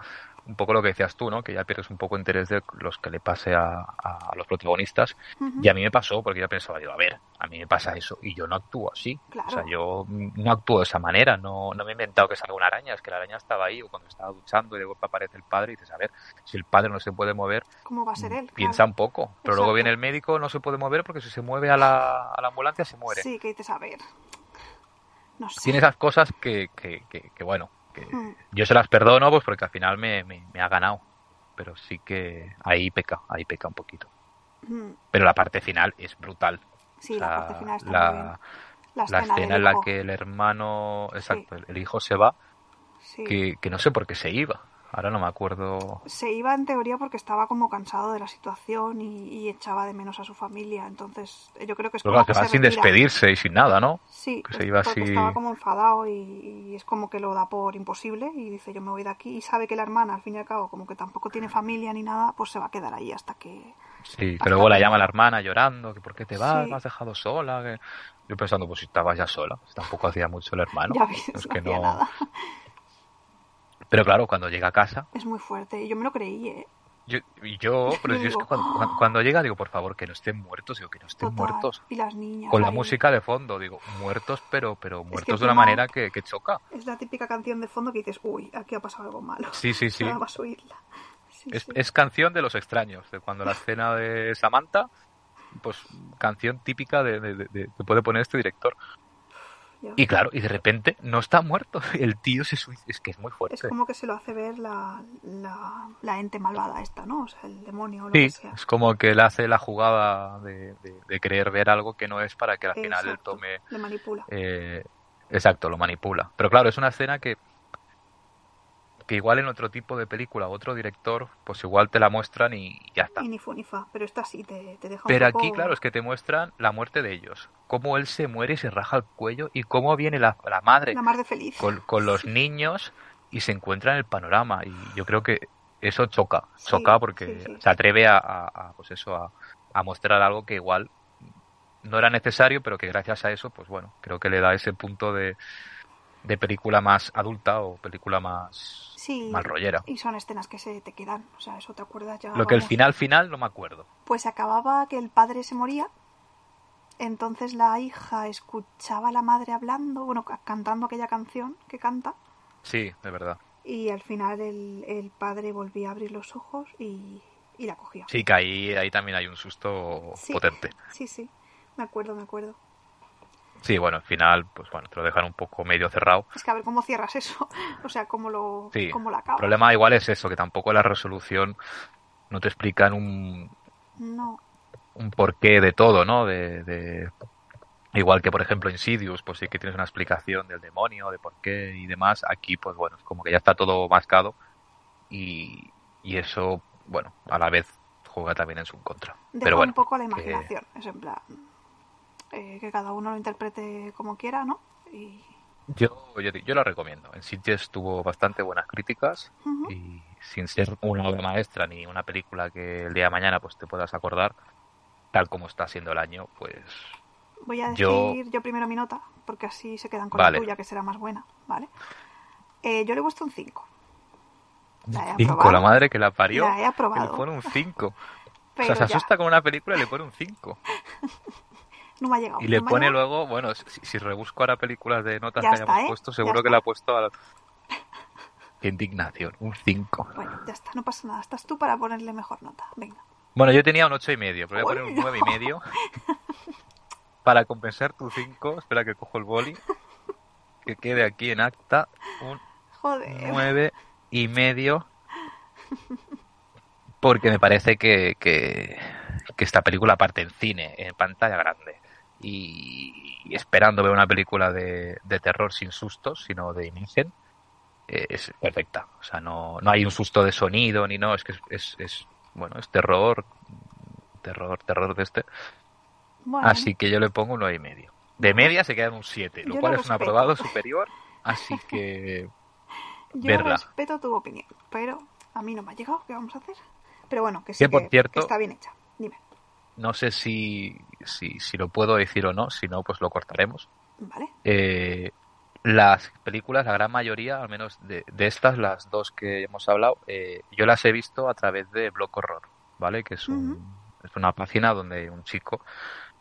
un poco lo que decías tú, ¿no? Que ya pierdes un poco interés de los que le pase a, a los protagonistas. Y a mí me pasó, porque yo pensaba, digo, a ver, a mí me pasa eso y yo no actúo así. Claro. O sea, yo no actúo de esa manera, no, no me he inventado que salga una araña, es que la araña estaba ahí o cuando estaba duchando y de golpe aparece el padre y dices, a ver, si el padre no se puede mover, ¿Cómo va a ser él? piensa Claro. un poco. Pero luego viene el médico, no se puede mover porque si se mueve a la, a la ambulancia se muere. Sí, que dices, a ver. No sé. Tiene esas cosas que, que, que, que, bueno, que Mm. yo se las perdono pues porque al final me, me, me ha ganado. Pero sí que ahí peca, ahí peca un poquito. Mm, Pero la parte final es brutal. Sí, O la sea, parte final está la- muy bien. La la escena, en la que el hermano, exacto, el hijo se va, Sí. que, que no sé por qué se iba. Ahora no me acuerdo. Se iba en teoría porque estaba como cansado de la situación y, y echaba de menos a su familia. Entonces, yo creo que es Pero como claro, que que va se sin retira. despedirse y sin nada, ¿no? Sí, que se iba porque así- estaba como enfadado y, y es como que lo da por imposible y dice yo me voy de aquí y sabe que la hermana al fin y al cabo como que tampoco tiene familia ni nada, pues se va a quedar ahí hasta que... Sí, que luego la llama la hermana llorando, que por qué te vas, Sí. me has dejado sola. que- Yo pensando, pues si estabas ya sola, si tampoco hacía mucho el hermano. ya ves, es no que hacía no. nada. Pero claro, cuando llega a casa, Es muy fuerte y yo me lo creí, ¿eh? yo, y yo pero yo es que cuando, cuando- cuando llega digo, por favor, que no estén muertos, digo, que no estén Total. muertos. Y las niñas... Con la ahí. música de fondo, digo, muertos, pero, pero muertos de una manera que, que choca. Es la típica canción de fondo que dices, uy, aquí ha pasado algo malo. Sí, sí, sí. (laughs) Nada más oírla. Sí, Es, sí. es canción de los extraños, de cuando la escena de Samantha, pues canción típica de, de- de- de- que puede poner este director. Ya Y claro, y de repente no está muerto, (laughs) el tío se suicida, es que es muy Es fuerte. como que se lo hace ver la, la, la ente malvada esta, ¿no? O sea, el demonio o lo Sí, que sea. es como que él hace la jugada de, de- de querer ver algo que no es para que al final él Exacto, tome... Le manipula. eh, exacto, lo manipula. Pero claro, es una escena que que igual en otro tipo de película, otro director, pues igual te la muestran y ya está. Y ni fu ni fa, pero esta sí te, te deja Pero un poco... aquí, claro, es que te muestran la muerte de ellos. Cómo él se muere y se raja el cuello y cómo viene la, la madre La feliz. con, con los niños y se encuentra en el panorama. Y yo creo que eso choca, Sí, choca porque sí. se atreve a, a- a, pues eso, a, a mostrar algo que igual no era necesario, pero que gracias a eso, pues bueno, creo que le da ese punto de, de película más adulta o película más Sí, mal rollera. y son escenas que se te quedan. O sea, eso te acuerdas ya. Lo que el final final no me acuerdo. Pues acababa que el padre se moría. Entonces la hija escuchaba a la madre hablando, bueno, ca- cantando aquella canción que canta. Sí, de verdad. Y al final el, el padre volvía a abrir los ojos y, y la cogía. Sí, que ahí, ahí también hay un susto Sí, potente. Sí, sí. Me acuerdo, me acuerdo. Sí, bueno, al final, pues bueno, te lo dejan un poco medio cerrado. Es que a ver cómo cierras eso. (laughs) O sea, cómo lo, Sí, cómo lo el acabas. problema igual es eso, que tampoco la resolución no te explican un, No. un porqué de todo, ¿no? De, de- Igual que, por ejemplo, Insidious, pues sí que tienes una explicación del demonio, de por qué y demás. Aquí, pues bueno, es como que ya está todo mascado y, y eso, bueno, a la vez juega también en su contra. Deja Pero bueno, un poco la que- imaginación. Es en plan. Eh, que cada uno lo interprete como quiera, ¿no? Y. Yo, yo, yo lo recomiendo. En Sitges tuvo bastante buenas críticas Ujú. y sin ser una obra maestra ni una película que el día de mañana pues te puedas acordar, tal como está siendo el año, pues Voy a Yo- decir yo, primero mi nota, porque así se quedan con Vale. la tuya, que será más buena, ¿vale? Eh, yo le he puesto un 5. La he 5, aprobado. la madre que la parió, La he que le aprobado. pone un 5. O sea, se ya, asusta con una película y le pone un 5. (laughs) no me ha llegado. Y le no pone luego, bueno, si, si rebusco ahora películas de notas Ya que está, hayamos ¿eh? puesto, seguro que la ha puesto a la... Qué (laughs) indignación, un 5. Bueno, ya está, no pasa nada. Estás tú para ponerle mejor nota. Venga. Bueno, yo tenía un ocho y medio, pero voy a poner un no. nueve y medio (laughs) para compensar tu 5. Espera que cojo el boli. Que quede aquí en acta un Joder. nueve y medio porque me parece que, que, que esta película parte en cine, en pantalla grande y, y esperando ver una película de, de terror sin sustos, sino de imagen, eh, es perfecta. O sea, no, no hay un susto de sonido ni no, es que es, es, es, bueno, es terror, terror, terror de este. Bueno, Así que yo le pongo un nueve y medio. De media se queda en un 7, lo Yo cual lo es un aprobado (laughs) superior. Así que yo verla. respeto tu opinión, pero a mí no me ha llegado. ¿Qué vamos a hacer? Pero bueno, que sí Que, por cierto- que está bien hecha. Dime. No sé si, si, si lo puedo decir o no, si no, pues lo cortaremos. Vale. Eh, las películas, la gran mayoría, al menos de, de estas, las dos que hemos hablado, eh, yo las he visto a través de Block Horror, ¿vale? Que es, un- es una página donde un chico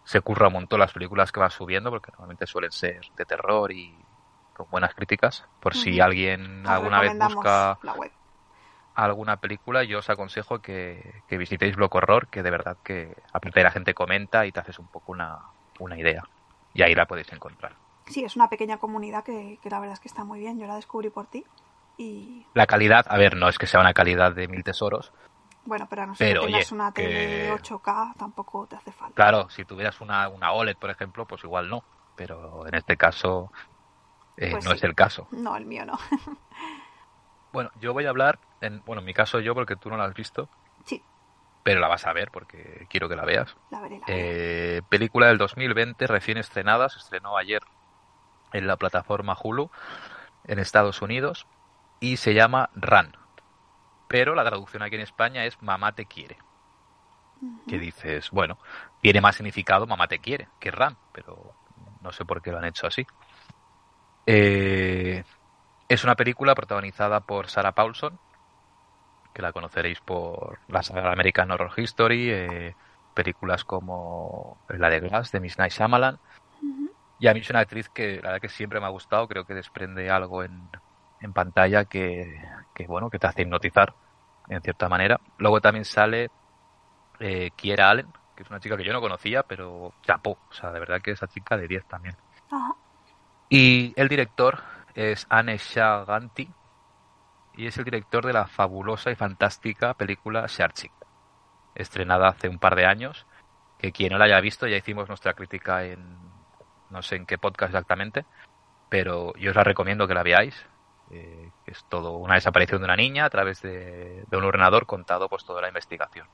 se curra un montón las películas que va subiendo, porque normalmente suelen ser de terror y con buenas críticas. Por si alguien alguna vez busca la web. Alguna película, yo os aconsejo que, que visitéis Block Horror, que de verdad que aparte la gente comenta y te haces un poco una, una idea. Y ahí la podéis encontrar. Sí, es una pequeña comunidad que, que la verdad es que está muy bien. Yo la descubrí por ti. Y La calidad, a ver, no es que sea una calidad de mil tesoros. bueno, pero a no ser que tengas una tele que- 8K, tampoco te hace falta. Claro, si tuvieras una, una OLED, por ejemplo, pues igual no. Pero en este caso eh, Pues no sí. es el caso. No, el mío no. (laughs) Bueno, yo voy a hablar, en, bueno, en mi caso yo, porque tú no la has visto, sí, pero la vas a ver porque quiero que la veas. la veré. La veré. Eh, película del 2020, recién estrenada, se estrenó ayer en la plataforma Hulu en Estados Unidos y se llama Run. Pero la traducción aquí en España es Mamá te quiere. Que dices, bueno, tiene más significado Mamá te quiere que Run, pero no sé por qué lo han hecho así. Eh, es una película protagonizada por Sarah Paulson, que la conoceréis por la saga American Horror History, eh, películas como la de Glass de Miss Night Shyamalan. Y a mí es una actriz que la verdad que siempre me ha gustado, creo que desprende algo en, en pantalla que, que, bueno, que te hace hipnotizar en cierta manera. Luego también sale eh, Kiera Allen, que es una chica que yo no conocía, pero chapó, o sea, de verdad que esa chica de 10 también. Ajá. Y el director es Anne Ganti y es el director de la fabulosa y fantástica película Searching, estrenada hace un par de años, que quien no la haya visto ya hicimos nuestra crítica en no sé en qué podcast exactamente, pero yo os la recomiendo que la veáis. eh, que es todo una desaparición de una niña a través de, de un ordenador contado pues toda la investigación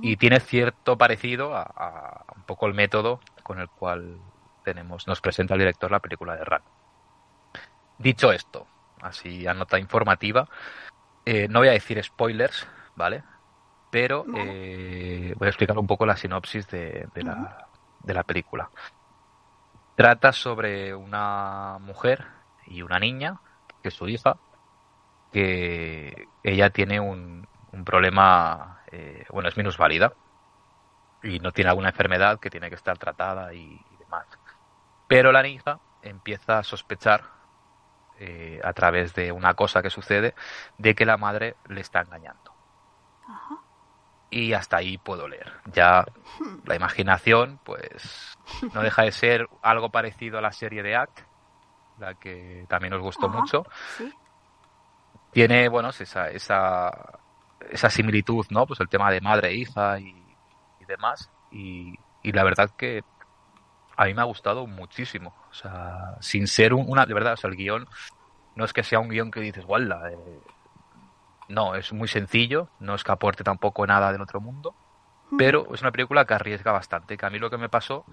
y tiene cierto parecido a, a un poco el método con el cual tenemos nos presenta el director la película de Ran. Dicho esto, así a nota informativa, eh, no voy a decir spoilers, ¿vale? Pero eh, voy a explicar un poco la sinopsis de, de la, de la película. Trata sobre una mujer y una niña, que es su hija, que ella tiene un, un problema, eh, bueno, es minusválida y no tiene alguna enfermedad que tiene que estar tratada y, y demás. Pero la hija empieza a sospechar eh, a través de una cosa que sucede de que la madre le está engañando. Ajá. Y hasta ahí puedo leer. Ya la imaginación, pues, no deja de ser algo parecido a la serie de Act, la que también os gustó Ajá. mucho. Sí. Tiene, bueno, esa, esa, esa similitud, ¿no? Pues el tema de madre e hija y, y demás. Y, y la verdad que a mí me ha gustado muchísimo. O sea, sin ser un- una, de verdad, o sea, el guion no es que sea un guion que dices, guala, eh, no, es muy sencillo, no es que aporte tampoco nada del otro mundo, pero es una película que arriesga bastante. Que a mí lo que me pasó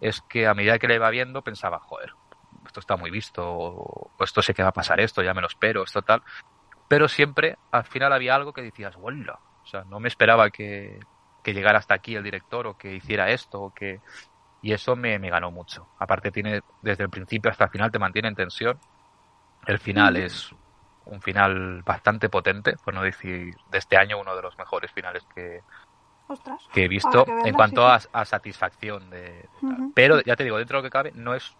es que a medida que la iba viendo pensaba, joder, esto está muy visto, o esto sé que va a pasar esto, ya me lo espero, esto tal. Pero siempre al final había algo que decías, guala, o sea, no me esperaba que, que llegara hasta aquí el director o que hiciera esto o que y eso me, me ganó mucho. Aparte tiene desde el principio hasta el final te mantiene en tensión. El final es un final bastante potente, por no decir de este año uno de los mejores finales que, Ostras. que he visto que en cuanto a, a satisfacción de, pero ya te digo dentro de lo que cabe no es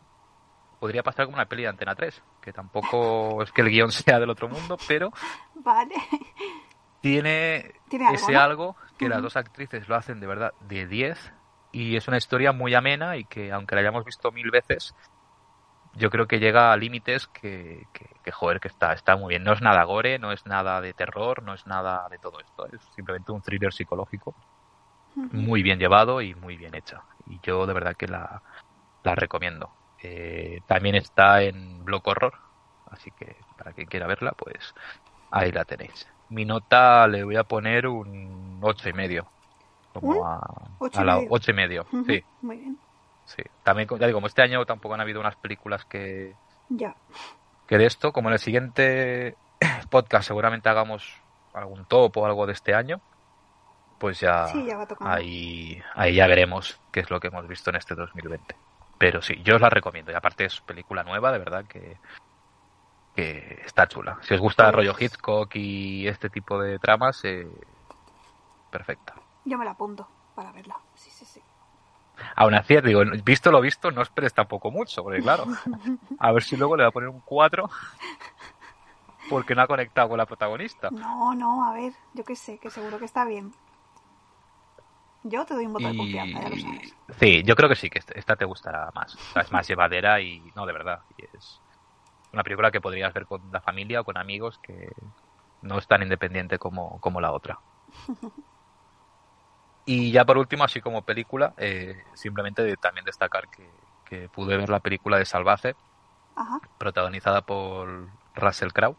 podría pasar como una peli de Antena 3 que tampoco (laughs) es que el guion sea del otro mundo pero. Vale. tiene, Tiene algo, ese ¿no? algo que las dos actrices lo hacen de verdad de 10 y es una historia muy amena y que aunque la hayamos visto mil veces yo creo que llega a límites que, que, que, joder que está está muy bien. No es nada gore no es nada de terror no es nada de todo esto es simplemente un thriller psicológico muy bien llevado y muy bien hecha. Y yo de verdad que la, la recomiendo. Eh, también está en Block Horror así que para quien quiera verla pues ahí la tenéis. Mi nota le voy a poner un ocho y medio como a, Ocho a y la medio. ocho y medio sí Muy bien. sí también ya digo como este año tampoco han habido unas películas que Ya. que de esto como en el siguiente (clears throat) podcast seguramente hagamos algún top o algo de este año pues ya Sí, ya va tocando. ahí ahí ya veremos qué es lo que hemos visto en este 2020 Pero sí, yo os la recomiendo. Y aparte es película nueva, de verdad que, que está chula. Si os gusta el Pues- rollo Hitchcock y este tipo de tramas, eh, perfecta. Yo me la apunto para verla. Sí, sí, sí. Aún así, digo, visto lo visto, no esperes tampoco mucho, porque claro, (laughs) a ver si luego le va a poner un 4 porque no ha conectado con la protagonista. No, no, a ver, yo qué sé, que seguro que está bien. Yo te doy un voto de Y- confianza, ya lo sabes. Sí, yo creo que sí, que esta- esta te gustará más. O sea, es más llevadera y no, de verdad. Y es una película que podrías ver con la familia o con amigos que no es tan independiente como, como la otra. (laughs) Y ya por último, así como película, eh, simplemente de- también destacar que, que pude ver la película de Salvaje, Ajá. protagonizada por Russell Crowe,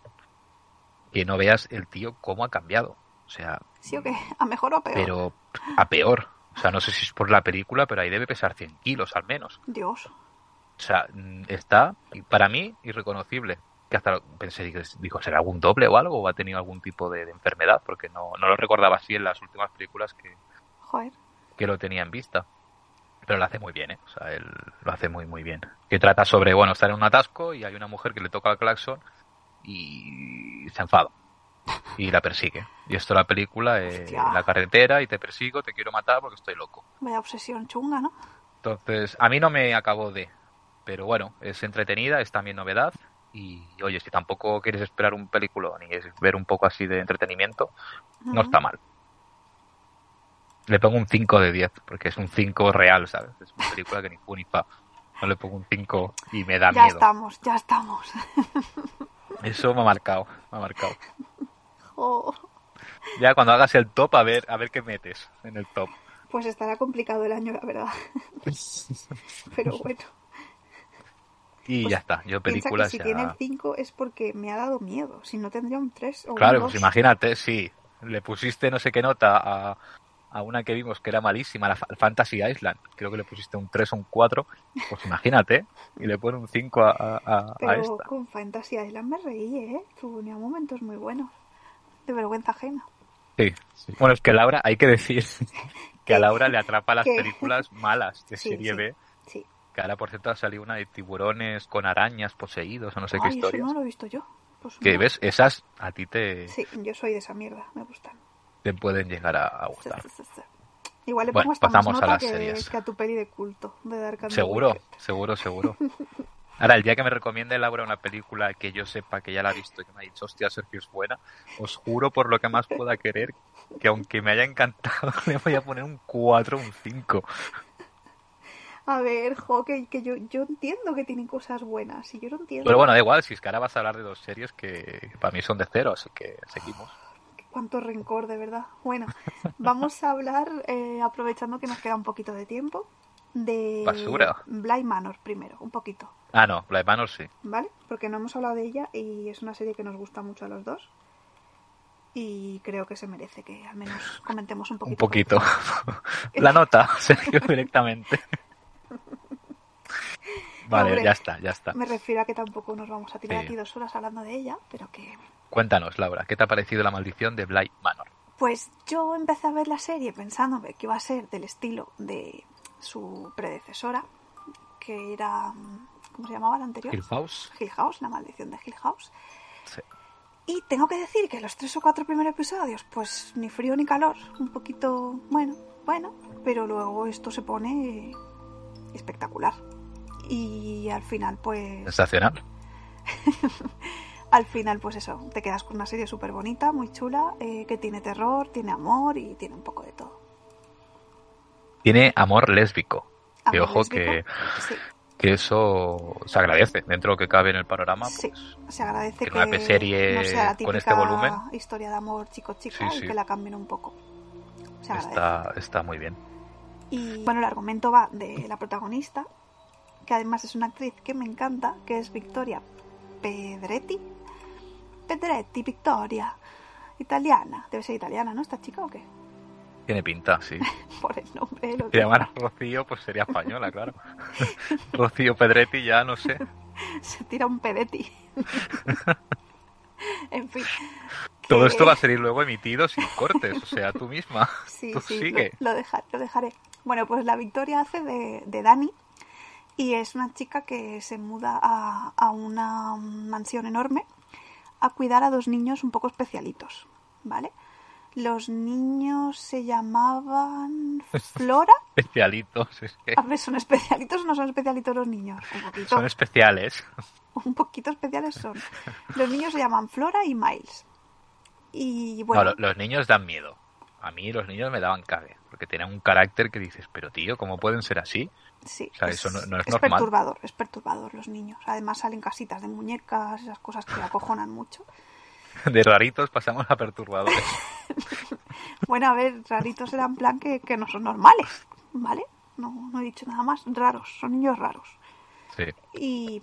que no veas el tío cómo ha cambiado. O sea, ¿Sí o qué? ¿A mejor o a peor? pero a peor. O sea, no sé si es por la película, pero ahí debe pesar 100 kilos al menos. Dios. O sea, mm, está, para mí, irreconocible. Que hasta pensé, digo, ¿será algún doble o algo? ¿O ha tenido algún tipo de, de enfermedad? Porque no, no lo recordaba así en las últimas películas que, Joder. que lo tenía en vista. Pero lo hace muy bien, ¿eh? O sea, él lo hace muy, muy bien. Que trata sobre, bueno, estar en un atasco y hay una mujer que le toca el claxon y se enfada. Y la persigue. Y esto la película, eh, Hostia. en la carretera y te persigo, te quiero matar porque estoy loco. Vaya obsesión chunga, ¿no? Entonces, a mí no me acabó de. Pero bueno, es entretenida, es también novedad. Y oye, si tampoco quieres esperar un peliculón y es ver un poco así de entretenimiento, no está mal. Le pongo un 5 de 10, porque es un 5 real, ¿sabes? Es una película que ni fu ni fa. No le pongo un 5 y me da Ya miedo. estamos, ya estamos. Eso me ha marcado, me ha marcado. (laughs) Oh, Ya cuando hagas el top, a ver, a ver qué metes en el top. pues estará complicado el año, la verdad. (laughs) Pero bueno. Y Pues ya está, yo que películas si ya... tiene el 5 es porque me ha dado miedo. Si no tendría un 3 o Claro, un pues 2. imagínate, sí. Le pusiste no sé qué nota a, a una que vimos que era malísima, la Fa- Fantasy Island. Creo que le pusiste un 3 o un 4. Pues imagínate. Y le pone un 5 a, a- Pero esta. con Fantasy Island me reí, ¿eh? Tenía momentos muy buenos. De vergüenza ajena. Sí. Bueno, es que Laura, hay que decir (laughs) que a Laura le atrapa las (laughs) ¿Qué? películas malas de Sí, serie sí. B. Sí. Que ahora, por cierto, ha salido una de tiburones con arañas poseídos o no sé qué Ay, eso historias. no lo he visto yo. Pues Que ves, esas a ti te, Sí, yo soy de esa mierda. Me gustan. Te pueden llegar a, a gustar. sí, sí, sí. Igual le Bueno, pongo hasta más pasamos a las que, series. que a tu peli de culto de Dark Seguro, Wicked. seguro, seguro. (laughs) Ahora, el día que me recomiende Laura una película que yo sepa que ya la ha visto y que me ha dicho, hostia, Sergio es buena, os juro por lo que más pueda querer que aunque me haya encantado, (laughs) le voy a poner un 4 un 5. A ver, jo, que, que yo, yo entiendo que tienen cosas buenas. Y yo no entiendo Pero bueno, da igual, si es que ahora vas a hablar de dos series que, que para mí son de cero, así que seguimos. Cuánto rencor, de verdad. Bueno, (laughs) vamos a hablar, eh, aprovechando que nos queda un poquito de tiempo, de Basura. Bly Manor primero, un poquito, Ah, no, Black Manor sí. ¿vale? Porque no hemos hablado de ella y es una serie que nos gusta mucho a los dos. Y creo que se merece que al menos comentemos un poquito. Un poquito. (laughs) La nota, (laughs) Sergio, directamente. Vale, Hombre, ya está, ya está. Me refiero a que tampoco nos vamos a tirar Sí. aquí dos horas hablando de ella, pero que Cuéntanos, Laura, ¿qué te ha parecido la maldición de Bly Manor? Pues yo empecé a ver la serie pensando que iba a ser del estilo de su predecesora, que era. ¿Cómo se llamaba la anterior? Hill House. Hill House, la maldición de Hill House. Sí. Y tengo que decir que los tres o cuatro primeros episodios, pues ni frío ni calor, un poquito, bueno, bueno, pero luego esto se pone espectacular. Y al final, pues. Sensacional. (laughs) Al final, pues eso, te quedas con una serie súper bonita, muy chula, eh, que tiene terror, tiene amor y tiene un poco de todo. Tiene amor lésbico. Que Amor ojo lésbico, que, Sí, que eso se agradece dentro de lo que cabe en el panorama. sí. Pues, Se agradece que que, una serie no sea la con este volumen. historia de amor chico-chica Sí, y sí. que la cambien un poco. Se está, está muy bien. Y bueno, el argumento va de la protagonista, que además es una actriz que me encanta, que es Victoria Pedretti. Pedretti, Victoria. Italiana. Debe ser italiana, ¿no? ¿Esta chica o qué? Tiene pinta, sí. (laughs) Por el nombre. Lo Si llamara Rocío, pues sería española, claro. (laughs) Rocío Pedretti ya no sé. (laughs) Se tira un pedetti. en fin. Todo que- esto va a salir luego emitido sin cortes, o sea, tú misma. Sí, tú sí, sigue. Lo, lo dejar- lo dejaré. Bueno, pues la Victoria hace de, de Dani Y es una chica que se muda a, a una mansión enorme a cuidar a dos niños un poco especialitos, ¿vale? Los niños se llamaban Flora. (laughs) Especialitos, es que A ver, ¿son especialitos o no son especialitos los niños? Un poquito. son especiales. un poquito especiales son. Los niños se llaman Flora y Miles. Y No, bueno, lo- los niños dan miedo. A mí los niños me daban cague, porque tenían un carácter que dices, pero tío, ¿cómo pueden ser así? Sí, o sea, eso no- no es normal. perturbador, es perturbador los niños. Además salen casitas de muñecas, esas cosas que acojonan mucho. (laughs) De raritos pasamos a perturbadores. (laughs) Bueno, a ver, raritos eran plan que, que no son normales, ¿vale? No, no he dicho nada más, raros, son niños raros. Sí. Y,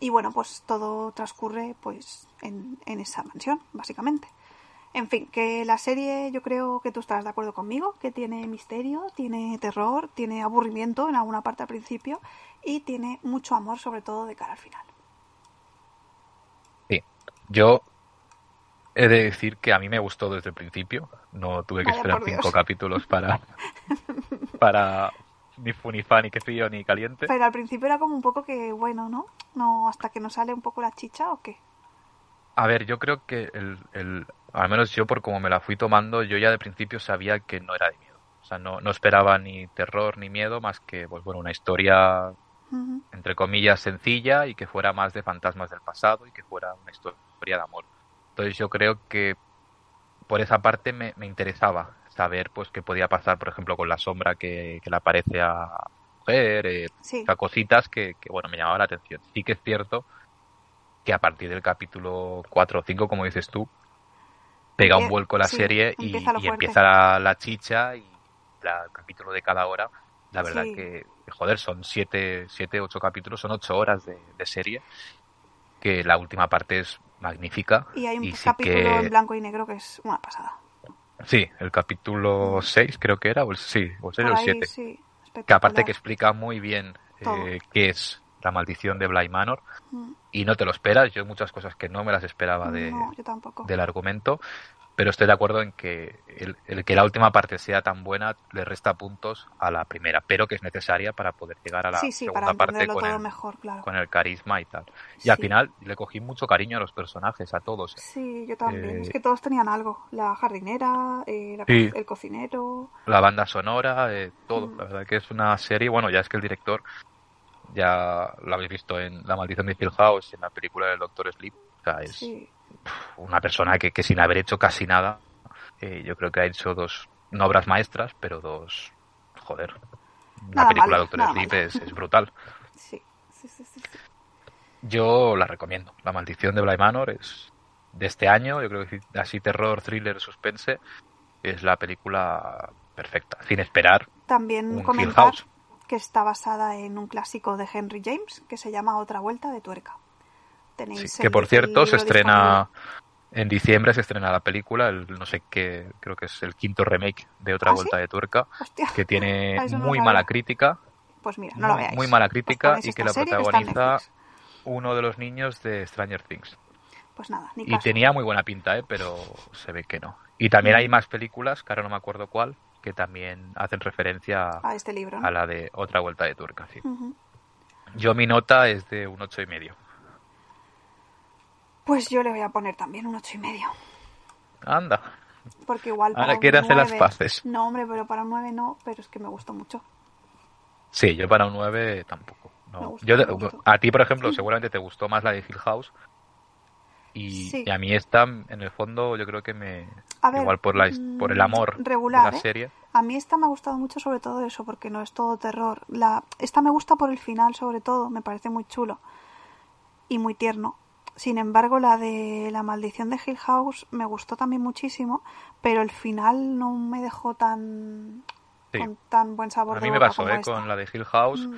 y bueno, pues todo transcurre pues en, en esa mansión, básicamente. En fin, que la serie yo creo que tú estarás de acuerdo conmigo, que tiene misterio, tiene terror, tiene aburrimiento en alguna parte al principio y tiene mucho amor sobre todo de cara al final. Sí. Yo he de decir que a mí me gustó desde el principio. No tuve que Vaya esperar cinco capítulos para, (laughs) para ni fu ni fa, ni que frío, ni caliente. Pero al principio era como un poco que, bueno, ¿no? No, hasta que nos sale un poco la chicha o qué. A ver, yo creo que el, el, al menos yo por como me la fui tomando, yo ya de principio sabía que no era de miedo. O sea, no, no esperaba ni terror ni miedo, más que, pues bueno, una historia, entre comillas, sencilla y que fuera más de fantasmas del pasado y que fuera una historia de amor. Entonces yo creo que por esa parte me, me interesaba saber pues qué podía pasar, por ejemplo, con la sombra que, que le aparece a mujer, eh, Sí, o sea, cositas que, que, bueno, me llamaban la atención. Sí que es cierto que a partir del capítulo 4 o 5, como dices tú, pega un vuelco la sí, serie y, empieza y empieza la, la chicha y la- el capítulo de cada hora. La verdad Sí. que, joder, son 7, siete, 8 capítulos, son 8 horas de, de serie, que la última parte es magnífica. y hay un sí capítulo que- en blanco y negro que es una pasada. Sí, el capítulo 6 creo que era, o el, sí, o el 6 o Por el ahí, 7. sí, que aparte que explica muy bien eh, qué es la maldición de Bly Manor Mm, y no te lo esperas. Yo muchas cosas que no me las esperaba de, No, del argumento, pero estoy de acuerdo en que el, el que la última parte sea tan buena le resta puntos a la primera, pero que es necesaria para poder llegar a la sí, segunda parte con el, mejor, claro. con el carisma y tal. Y al final le cogí mucho cariño a los personajes, a todos. Sí, yo también. Eh, Es que todos tenían algo. La jardinera, eh, la el cocinero. la banda sonora, eh, todo. Mm. La verdad que es una serie, bueno, ya es que el director ya lo habéis visto en La maldición de Hill House, en la película del Doctor Sleep. O sea, es Sí, una persona que, que sin haber hecho casi nada, eh, yo creo que ha hecho dos, no obras maestras, pero dos, joder. La película malo, Doctor Sleep es, es brutal. (laughs) sí, sí, sí. Yo la recomiendo. La maldición de Bly Manor es de este año, yo creo que así terror, thriller, suspense, es la película perfecta, sin esperar También un comentar House. Que está basada en un clásico de Henry James que se llama Otra Vuelta de Tuerca. Tenéis Sí, el- que por cierto se estrena en diciembre se estrena la película, el no sé qué, creo que es el quinto remake de Otra ¿Ah, Vuelta sí? de Tuerca, Hostia, que tiene (laughs) no muy mala crítica, Pues mira, no lo muy- veáis. muy mala crítica y que la protagoniza uno de los niños de Stranger Things. Pues nada, ni Y caso. tenía muy buena pinta, ¿eh? pero se ve que no. Y también hay más películas, que ahora no me acuerdo cuál, que también hacen referencia a, este libro. ¿no? a la de Otra Vuelta de. Sí. Ujú. Yo mi nota es de un ocho y medio. Pues yo le voy a poner también un ocho y medio. Anda, Porque igual para Ahora un quiere hacer las 9 paces. No, hombre, pero para un 9 no, pero es que me gustó mucho. Sí, yo para un 9 tampoco. No. Yo, gustó. a ti, por ejemplo, seguramente te gustó más la de Hill House. Y, Sí. y a mí esta, en el fondo, yo creo que me... Ver, igual por, la, mm, por el amor regular, de la ¿eh? serie. A mí esta me ha gustado mucho sobre todo eso, porque no es todo terror. La, esta me gusta por el final sobre todo, me parece muy chulo y muy tierno. Sin embargo, la de La maldición de Hill House me gustó también muchísimo, pero el final no me dejó tan Sí. con tan buen sabor A de mí me boca pasó, ¿eh? Con la de Hill House. Mm,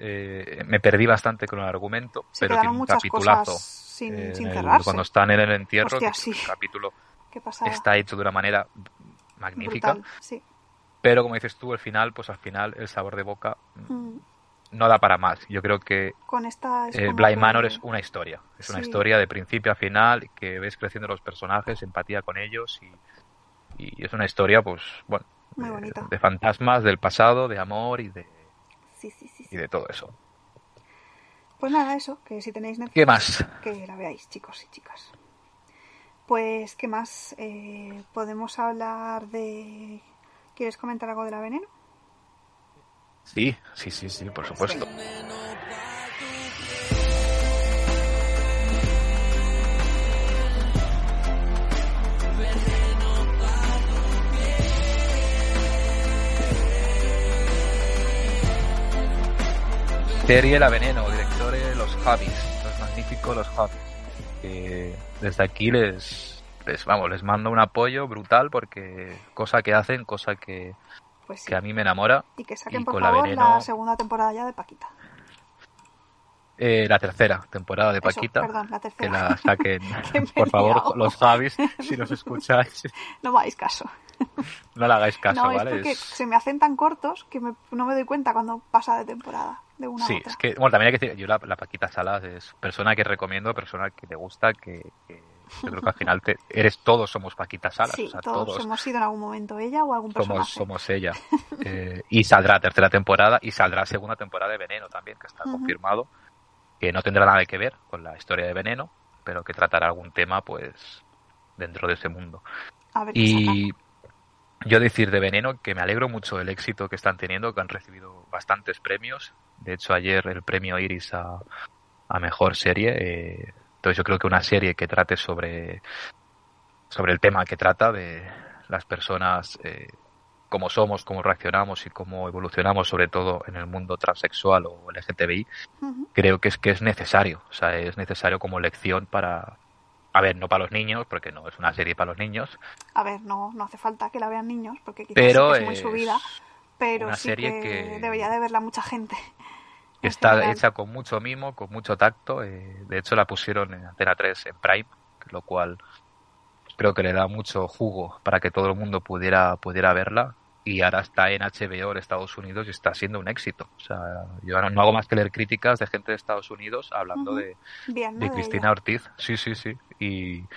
eh, me perdí bastante con el argumento, Se pero tiene un capitulazo. cosas sin, eh, sin en el- cerrarse. cuando están en el entierro, Hostia, que sí. el capítulo (laughs) está hecho de una manera magnífica. Brutal, sí. Pero como dices tú, el final, pues al final el sabor de boca mm, no da para más. Yo creo que Con esta es eh, que- Manor es una historia. Es una historia de principio a final que ves creciendo los personajes, empatía con ellos y, y es una historia, pues, bueno, Muy de, de fantasmas, del pasado, de amor y de, sí, sí. y de todo eso. Pues nada, eso, que si tenéis Netflix, ¿Qué más? que la veáis, chicos y chicas. Pues, ¿qué más? Eh, Podemos hablar de... ¿Quieres comentar algo de la veneno? Sí, sí, sí, sí, por supuesto. Serie La Veneno, directores Los Javis, los magníficos Los Javis. Que desde aquí les, les, vamos, les mando un apoyo brutal porque cosa que hacen, cosa que, Pues sí. que a mí me enamora. Y que saquen, y por La favor, Veneno- la segunda temporada ya de Paquita. Eh, la tercera temporada de Eso, Paquita. perdón, la que la saquen, (laughs) por favor, los Javis, si nos escucháis, (laughs) No me hagáis caso. (laughs) no le hagáis caso, no, ¿vale? es porque Es- se me hacen tan cortos que me- no me doy cuenta cuando pasa de temporada, de una a Sí, otra. es que, bueno, también hay que decir, yo la, la Paquita Salas es persona que recomiendo, persona que te gusta, que, que yo creo que al final te, eres todos somos Paquita Salas, Sí, o sea, todos, todos, hemos sido en algún momento ella o algún personaje. somos, somos ella. (laughs) Eh, y saldrá tercera temporada y saldrá segunda temporada de Veneno también, que está confirmado, que no tendrá nada que ver con la historia de Veneno, pero que tratará algún tema, pues, dentro de ese mundo. A ver qué. Y yo decir de Veneno que me alegro mucho del éxito que están teniendo, que han recibido bastantes premios. De hecho, ayer el premio Iris a, a mejor serie. eh, entonces yo creo que una serie que trate sobre, sobre el tema que trata de las personas, eh, cómo somos, cómo reaccionamos y cómo evolucionamos, sobre todo en el mundo transexual o LGTBI, Ujú. creo que es que es necesario. O sea, es necesario como lección para, a ver, no para los niños, porque no es una serie para los niños, A ver, no, no hace falta que la vean niños, porque quizás pero es muy subida, pero una sí serie que, que- debería de verla mucha gente. que está general. hecha con mucho mimo, con mucho tacto. eh, de hecho, la pusieron en Antena 3 en Prime, lo cual creo que le da mucho jugo para que todo el mundo pudiera, pudiera verla. Y ahora está en HBO en Estados Unidos y está siendo un éxito. O sea, yo no, no hago más que leer críticas de gente de Estados Unidos hablando de, de Cristina ella. Ortiz. Sí, sí, sí. Y,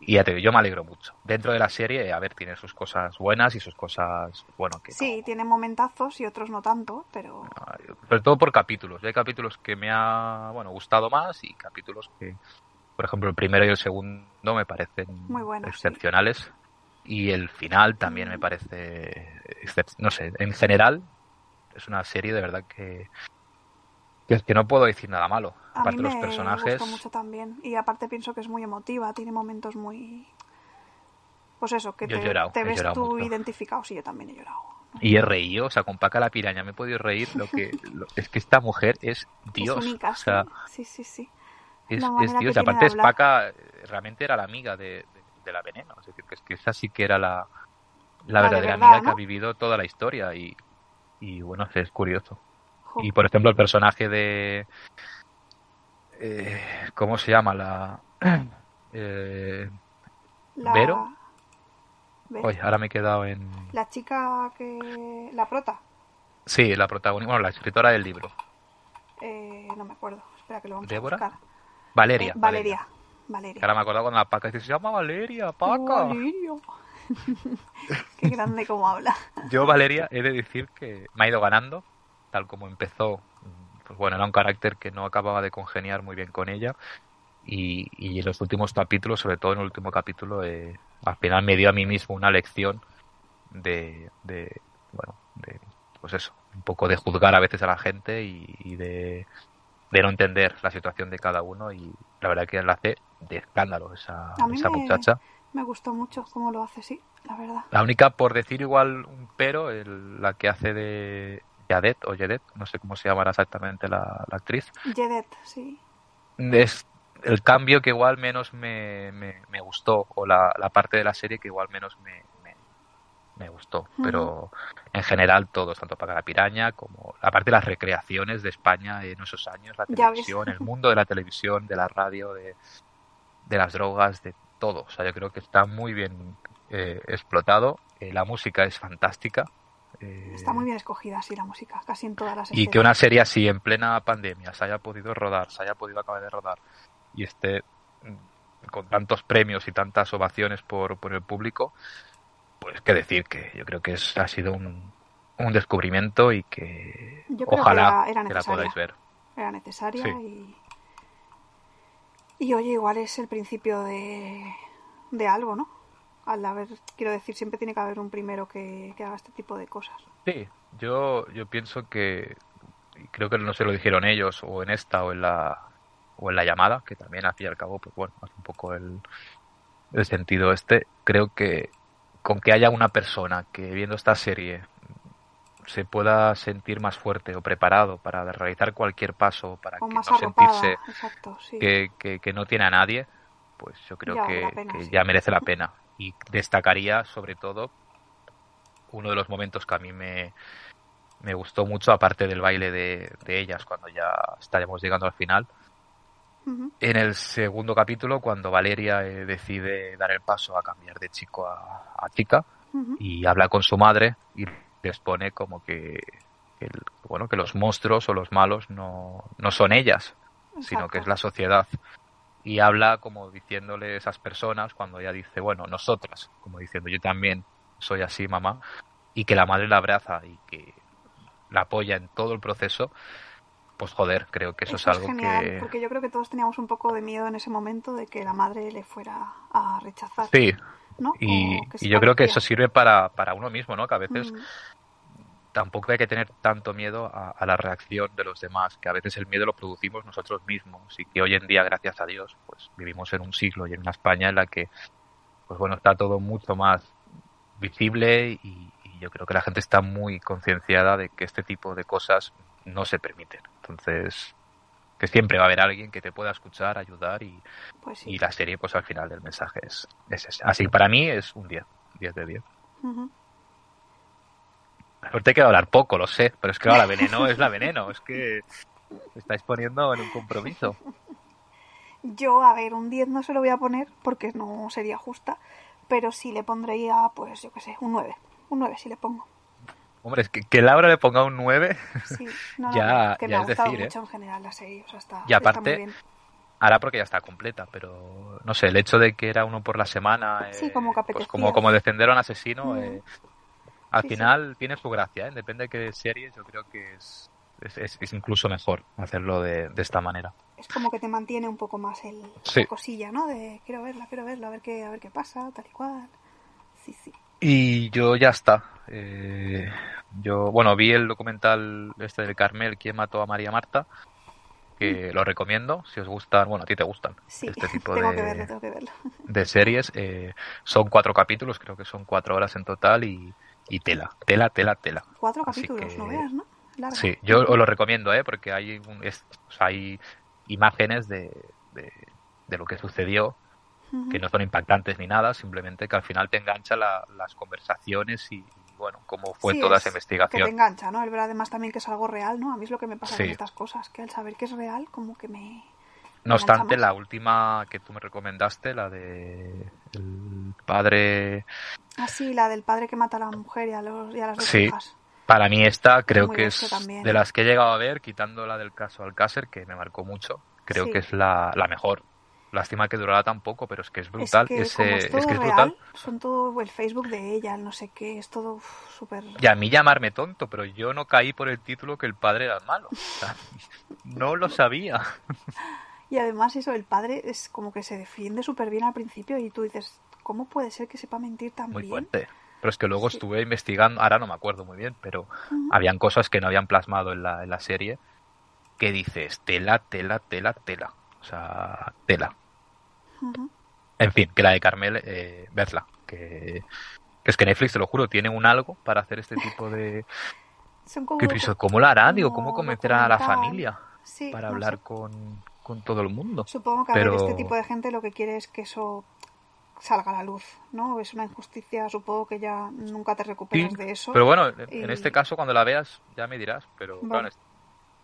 y ya te digo, yo me alegro mucho. Dentro de la serie, a ver, tiene sus cosas buenas y sus cosas, bueno, que Sí, no- tiene momentazos y otros no tanto, pero sobre todo por capítulos. Hay capítulos que me ha bueno gustado más y capítulos que, por ejemplo, el primero y el segundo me parecen Muy buenos, excepcionales. Y el final también me parece, no sé, en general es una serie de verdad que, que, que no puedo decir nada malo. a Aparte mí los me personajes, gustó mucho también. Y aparte pienso que es muy emotiva, tiene momentos muy... Pues eso, que Yo te, llorado, te he ves tú mucho. identificado, sí, yo también he llorado. y he reído, o sea, con Paca la piraña me he podido reír. Lo que (laughs) lo- es que esta mujer es Dios, es única, o sea, sí, sí, sí. es, Dios. Y aparte. Spaca eh, realmente era la amiga de, de, de la veneno. Es decir, que, es que esa sí que era la, la La de verdadera verdad, amiga que ha vivido toda la historia. Y, y bueno, es curioso. Y por ejemplo, el personaje de. eh, ¿Cómo se llama? La. (clears throat) eh, la... ¿Vero? ¿Ves? uy, ahora me he quedado en. La chica que... La prota. Sí, la protagonista, bueno, la escritora del libro. Eh, no me acuerdo. Espera que lo vamos ¿Débora? a buscar. Valeria. Eh, Valeria. Valeria. Que ahora me acordado cuando la Paca dice: Se llama Valeria, Paca. Valeria. (laughs) Qué grande como habla. Yo, Valeria, he de decir que me ha ido ganando, tal como empezó. Pues bueno, era un carácter que no acababa de congeniar muy bien con ella. Y, y en los últimos capítulos, sobre todo en el último capítulo, eh, al final me dio a mí mismo una lección de, de, bueno, de, pues eso, un poco de juzgar a veces a la gente y, y de, de no entender la situación de cada uno. Y la verdad que la hace de escándalo esa, A mí esa me- muchacha. Me gustó mucho cómo lo hace, sí, la verdad. La única, por decir igual un pero, el- la que hace de Yadet o Yedet, no sé cómo se llamará exactamente la, la actriz, Jedet, sí. es el cambio que igual menos me, me, me gustó, o la, la parte de la serie que igual menos me, me, gustó. Pero en general todos, tanto para la piraña como aparte las recreaciones de España en esos años, la televisión, el mundo de la televisión, de la radio, de, de las drogas, de todo. O sea, yo creo que está muy bien eh, explotado. Eh, la música es fantástica. Eh, Está muy bien escogida, sí, la música, casi en todas las y que una serie así en plena pandemia se haya podido rodar, se haya podido acabar de rodar y esté mm, con tantos premios y tantas ovaciones por, por el público, pues qué decir que yo creo que es, ha sido un, un descubrimiento y que Yo creo que ojalá era- era que la podáis ver. era necesaria Sí. y... Y oye, igual es el principio de, de algo, ¿no? Al haber, quiero decir, siempre tiene que haber un primero que, que haga este tipo de cosas. Sí, yo, yo pienso que, creo que no se lo dijeron ellos, o en esta, o en la, o en la llamada, que también al fin y al cabo, pues bueno, hace un poco el, el sentido este. Creo que con que haya una persona que viendo esta serie se pueda sentir más fuerte o preparado para realizar cualquier paso, para O que no arropada. sentirse Exacto, sí. que, que- que no tiene a nadie, pues yo creo Ya que, la pena, que sí. ya merece la (laughs) pena. Y destacaría sobre todo uno de los momentos que a mí me, me gustó mucho, aparte del baile de, de ellas cuando ya estaremos llegando al final. En el segundo capítulo, cuando Valeria eh, decide dar el paso a cambiar de chico a, a chica y habla con su madre y les pone como que, que el- bueno que los monstruos o los malos no, no son ellas, sino que es la sociedad. Y habla como diciéndole a esas personas cuando ella dice, bueno, nosotras, como diciendo, yo también soy así, mamá, y que la madre la abraza y que la apoya en todo el proceso, pues joder, creo que eso, es algo genial, que... porque yo creo que todos teníamos un poco de miedo en ese momento de que la madre le fuera a rechazar. Sí, ¿no? y, yo creo que eso sirve para, para uno mismo, ¿no? Que a veces Mm, tampoco hay que tener tanto miedo a, a la reacción de los demás, que a veces el miedo lo producimos nosotros mismos y que hoy en día, gracias a Dios, pues vivimos en un siglo y en una España en la que, pues bueno, está todo mucho más visible y, y yo creo que la gente está muy concienciada de que este tipo de cosas no se permiten. Entonces, que siempre va a haber alguien que te pueda escuchar, ayudar y, Pues sí. y la serie, pues al final el mensaje es, es ese. Así que para mí es un 10, 10 de 10. Ujú. Ahorita hay que hablar poco, lo sé, pero es que ahora veneno es la veneno, es que (laughs) me estáis poniendo en un compromiso. Yo, a ver, un 10 no se lo voy a poner porque no sería justa, pero sí le pondría, pues yo qué sé, un 9. Un 9 sí le pongo. Hombre, es que, que Laura le ponga un 9, Sí, (laughs) no, Ya- que me ya ha es gustado ¿eh? mucho en general la serie, o sea, está, Y está aparte, muy bien. ahora porque ya está completa, pero no sé, el hecho de que era uno por la semana, Sí, eh, como que pues como, como defender a un asesino, Mm. eh, al Sí, sí. final tiene su gracia, ¿eh? depende de qué series, yo creo que es, es, es- es incluso mejor hacerlo de, de esta manera. Es como que te mantiene un poco más el, Sí. la cosilla, ¿no? De quiero verla, quiero verla, a ver qué, a ver qué pasa, tal y cual. Sí, sí. Y yo ya está. Eh, yo, bueno, vi el documental este de Carmel, ¿Quién mató a María Marta? Que lo recomiendo, si os gustan, bueno, a ti te gustan Sí, este (laughs) tipo tengo de, que verlo, tengo que verlo. (laughs) de series. Eh, son cuatro capítulos, creo que son cuatro horas en total y, y tela, tela, tela, tela. Cuatro Así capítulos, que- no veas, ¿no? Larga. Sí, yo os lo recomiendo, ¿eh? Porque hay, un- es- o sea, hay imágenes de, de, de lo que sucedió Que no son impactantes ni nada, simplemente que al final te engancha la- las conversaciones y, y, bueno, cómo fue Sí, toda es esa Que te investigación. engancha, ¿no? El ver además también que es algo real, ¿no? A mí es lo que me pasa con Sí. estas cosas, que al saber que es real, como que me... No obstante, la última que tú me recomendaste, la de el padre, Ah, sí, la del padre que mata a la mujer y a, los, y a las dos Sí. hijas. para mí esta creo muy que es también, de las que he llegado a ver, quitando la del caso Alcácer, que me marcó mucho, creo Sí. que es la, la mejor. Lástima que durara tan poco, pero es que es brutal. es que ese- es es que es real, brutal. son todo el Facebook de ella, el no sé qué, es todo súper... Y a mí llamarme tonto, pero yo no caí por el título que el padre era malo. O sea, (laughs) no lo sabía. Y además eso, el padre es como que se defiende súper bien al principio y tú dices, ¿cómo puede ser que sepa mentir tan Muy bien? fuerte. Pero es que luego Sí. estuve investigando, ahora no me acuerdo muy bien, pero habían cosas que no habían plasmado en la, en la serie que dices, tela, tela, tela, tela. O sea, tela. En fin, que la de Carmel, eh. Que, que es que Netflix, te lo juro, tiene un algo para hacer este tipo de... Son como... ¿Cómo lo hará? Digo, ¿cómo convencer a la familia Sí, para no hablar sé. con, con todo el mundo? Supongo que a ver, este tipo de gente lo que quiere es que eso salga a la luz, ¿no? Es una injusticia, supongo que ya nunca te Sí, recuperas de eso. pero bueno, en, y- en este caso cuando la veas ya me dirás, pero Vale. claro, es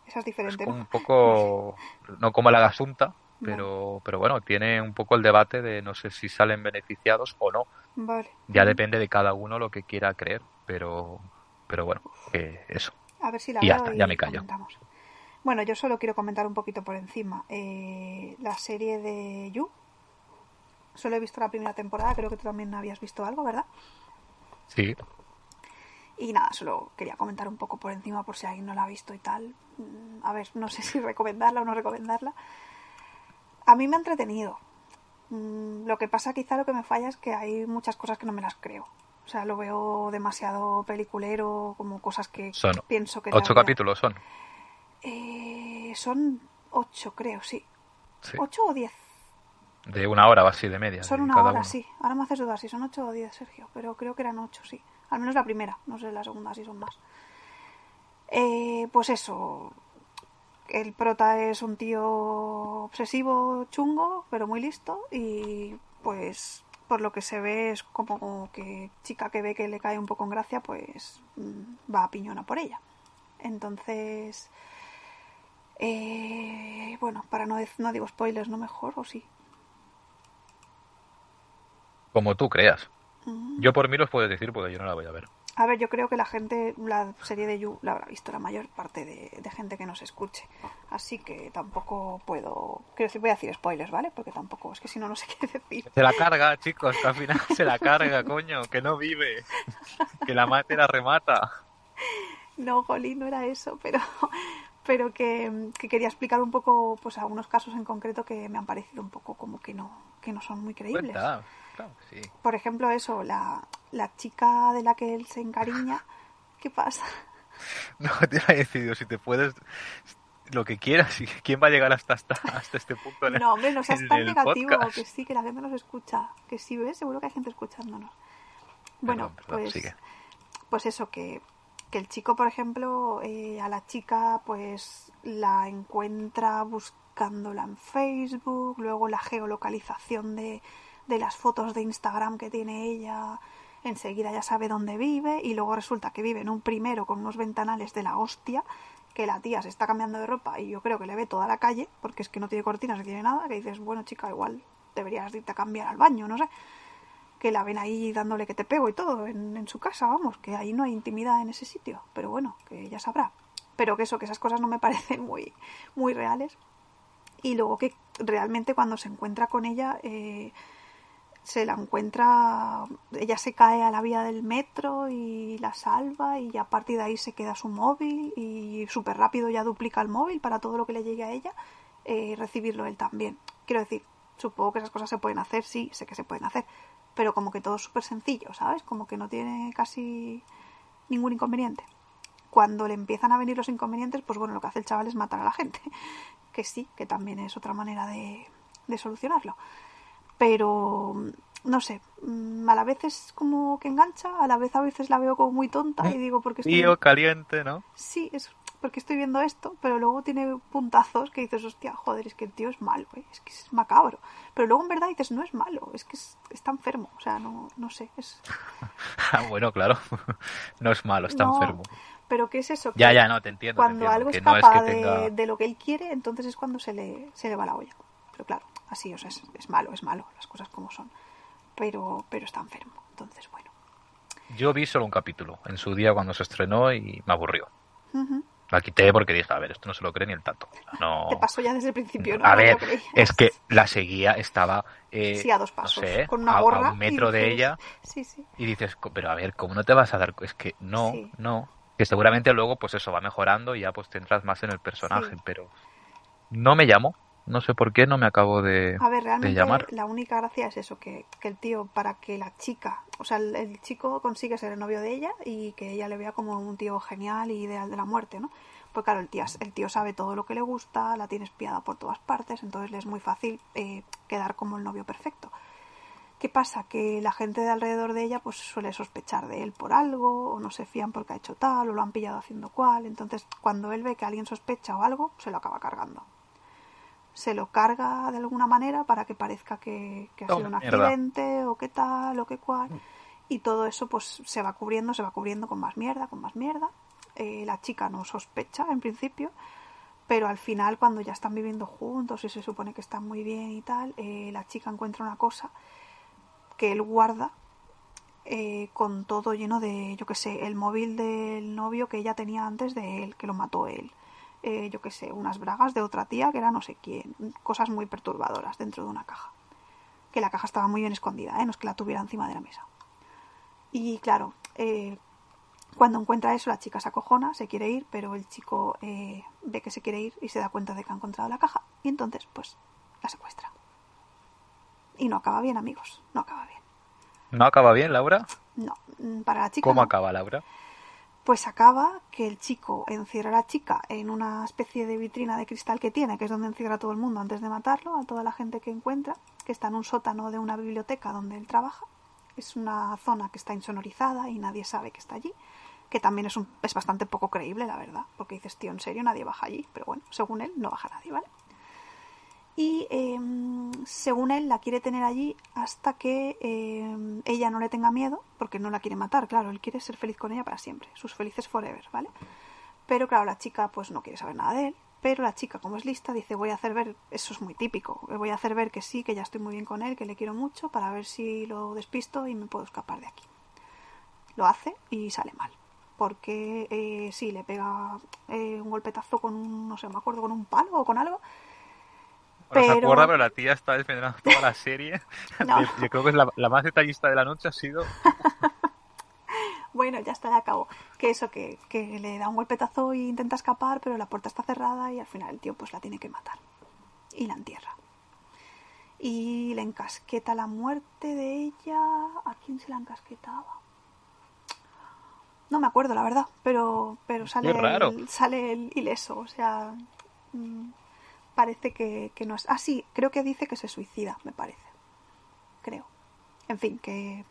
Esa es es diferente, un poco, (laughs) no como la Gasunta, pero, pero bueno, tiene un poco el debate de no sé si salen beneficiados o no. Vale. Ya depende de cada uno lo que quiera creer, pero, pero bueno, que eso. A ver si la Y ya veo está, y ya me callo. comentamos. Bueno, yo solo quiero comentar un poquito por encima. Eh, la serie de You. Solo he visto la primera temporada, creo que tú también habías visto algo, ¿verdad? Sí, Y nada, solo quería comentar un poco por encima por si alguien no la ha visto y tal. Mm, A ver, no sé si (laughs) recomendarla o no recomendarla. A mí me ha entretenido. Mm, Lo que pasa quizá lo que me falla es que hay muchas cosas que no me las creo. O sea, lo veo demasiado peliculero, como cosas que Son pienso que... Ocho capítulos son. Eh, son ocho, creo, sí. Sí. ¿Ocho o diez? De una hora o así de media. Son de una hora, uno. sí. Ahora me haces dudar si son ocho o diez, Sergio. Pero creo que eran ocho, sí. Al menos la primera. No sé la segunda si son más. Eh, pues eso. El prota es un tío obsesivo, chungo, pero muy listo. Y pues por lo que se ve es como que chica que ve que le cae un poco en gracia, pues mm, va a piñona por ella. Entonces... eh, bueno, para no, no digo spoilers, no mejor, o sí. Como tú creas. Mm. Yo por mí los puedes decir porque yo no la voy a ver. A ver, yo creo que la gente, la serie de You la habrá visto la mayor parte de, de gente que nos escuche. Así que tampoco puedo. Quiero decir, voy a decir spoilers, ¿vale? Porque tampoco, es que si no, no sé (laughs) qué decir. Se la carga, chicos, que al final se la carga, coño, que no vive. Que la mate la remata. No, Jolí, no era eso, pero, pero que, que quería explicar un poco, pues algunos casos en concreto que me han parecido un poco como que no, que no son muy creíbles. Cuenta, claro que sí. Por ejemplo, eso, la, la chica de la que él se encariña. (laughs) ¿Qué pasa? No, te he decidido si te puedes lo que quieras y quién va a llegar hasta, hasta, hasta este punto No, hombre, no seas tan negativo, podcast. que sí, que la gente nos escucha. Que sí, ¿ves? Seguro que hay gente escuchándonos. Bueno, Perdón, perdón, pues, sigue. pues eso, que, que el chico, por ejemplo, eh, a la chica pues la encuentra buscándola en Facebook, luego la geolocalización de, de las fotos de Instagram que tiene ella, enseguida ya sabe dónde vive y luego resulta que vive en un primero con unos ventanales de la hostia que la tía se está cambiando de ropa y yo creo que le ve toda la calle porque es que no tiene cortinas, no tiene nada, que dices, bueno chica, igual deberías irte a cambiar al baño, no sé que la ven ahí dándole que te pego y todo en, en su casa, vamos, que ahí no hay intimidad en ese sitio, pero bueno, que ella sabrá. Pero que eso, que esas cosas no me (laughs) parecen muy, muy reales. Y luego que realmente cuando se encuentra con ella, eh, se la encuentra, ella se cae a la vía del metro y la salva y a partir de ahí se queda su móvil y súper rápido ya duplica el móvil para todo lo que le llegue a ella, eh, recibirlo él también. Quiero decir, supongo que esas cosas se pueden hacer, sí, sé que se pueden hacer, pero como que todo es súper sencillo, ¿sabes? Como que no tiene casi ningún inconveniente. Cuando le empiezan a venir los inconvenientes, pues bueno, lo que hace el chaval es matar a la gente. (laughs) Que sí, que también es otra manera de, de solucionarlo. Pero, no sé, mm, a la vez es como que engancha, a la vez a veces la veo como muy tonta y digo, porque estoy... Tío caliente, ¿no? Sí, es porque estoy viendo esto, pero luego tiene puntazos que dices, hostia, joder, es que el tío es malo, ¿eh? es que es macabro. Pero luego en verdad dices, no es malo, es que es- está enfermo, o sea, no, no sé, es... (laughs) Ah, bueno, claro. (laughs) No es malo, está no, enfermo. Pero ¿qué es eso? Ya, Que ya, no, te entiendo. te Cuando entiendo, algo no es escapa que tenga... de, de lo que él quiere, entonces es cuando se le, se le va la olla. Pero claro, así, o sea, es, es malo, es malo, las cosas como son. Pero, pero está enfermo, entonces bueno. Yo vi solo un capítulo en su día cuando se estrenó y me aburrió. La quité porque dije, a ver, esto no se lo cree ni el tato. No. (laughs) Te pasó ya desde el principio, ¿no? A No ver, lo es que la seguía, estaba eh, Sí, a dos pasos, no sé, con una a- a, gorra. un metro de ella Sí, sí. y dices, "Co- pero a ver, ¿cómo no te vas a dar? cu-?" Es que no, Sí. no. Que seguramente luego, pues eso va mejorando y ya pues te entras más en el personaje, Sí. pero no me llamo, no sé por qué, no me acabo de, A ver, de realmente llamar. la única gracia es eso, que, que el tío, para que la chica, o sea, el, el chico consigue ser el novio de ella y que ella le vea como un tío genial y ideal de la muerte, ¿no? Pues claro, el tío, el tío sabe todo lo que le gusta, la tiene espiada por todas partes, entonces le es muy fácil eh, quedar como el novio perfecto. ¿Qué pasa? Que la gente de alrededor de ella pues suele sospechar de él por algo, o no se fían porque ha hecho tal, o lo han pillado haciendo cual. Entonces, cuando él ve que alguien sospecha o algo, se lo acaba cargando. Se lo carga de alguna manera para que parezca que, que ha sido un mierda. accidente, o qué tal, o qué cual. Y todo eso pues se va cubriendo, se va cubriendo con más mierda, con más mierda. Eh, la chica no sospecha en principio, pero al final cuando ya están viviendo juntos y se supone que están muy bien y tal, eh, la chica encuentra una cosa que él guarda eh, con todo lleno de, yo qué sé, el móvil del novio que ella tenía antes de él, que lo mató él. Eh, yo qué sé, unas bragas de otra tía que era no sé quién. Cosas muy perturbadoras dentro de una caja. Que la caja estaba muy bien escondida, ¿eh? no es que la tuviera encima de la mesa. Y claro, eh, Cuando encuentra eso, la chica se acojona, se quiere ir, pero el chico eh, ve que se quiere ir y se da cuenta de que ha encontrado la caja y entonces, pues, la secuestra. Y no acaba bien, amigos, no acaba bien. ¿No acaba bien, Laura? No, mm, para la chica. ¿Cómo no. acaba, Laura? Pues acaba que el chico encierra a la chica en una especie de vitrina de cristal que tiene, que es donde encierra a todo el mundo antes de matarlo, a toda la gente que encuentra, que está en un sótano de una biblioteca donde él trabaja. Es una zona que está insonorizada y nadie sabe que está allí, que también es, un, es bastante poco creíble, la verdad, porque dices, tío, en serio, nadie baja allí, pero bueno, según él, no baja nadie, ¿vale? Y eh, según él la quiere tener allí hasta que eh, ella no le tenga miedo, porque no la quiere matar, claro, él quiere ser feliz con ella para siempre, sus felices forever, ¿vale? Pero claro, la chica pues no quiere saber nada de él, pero la chica como es lista dice voy a hacer ver, eso es muy típico, voy a hacer ver que sí, que ya estoy muy bien con él, que le quiero mucho, para ver si lo despisto y me puedo escapar de aquí. Lo hace y sale mal. Porque eh, sí, le pega eh, un golpetazo con un, no sé, me acuerdo, con un palo o con algo, No se Pero- acuerda, pero la tía está desvendrando toda la serie. (laughs) No. (laughs) Yo creo que es la, la más detallista de la noche ha sido... (laughs) Bueno, ya está, ya acabó. Que eso, que, que le da un golpetazo e intenta escapar, pero la puerta está cerrada y al final el tío pues la tiene que matar. Y la entierra. Y le encasqueta la muerte de ella. ¿A quién se la encasquetaba? No me acuerdo, la verdad, pero, pero sale, raro. el, sale el ileso. O sea, mm, parece que, que no es. Ah, sí, creo que dice que se suicida, me parece. Creo. En fin, que,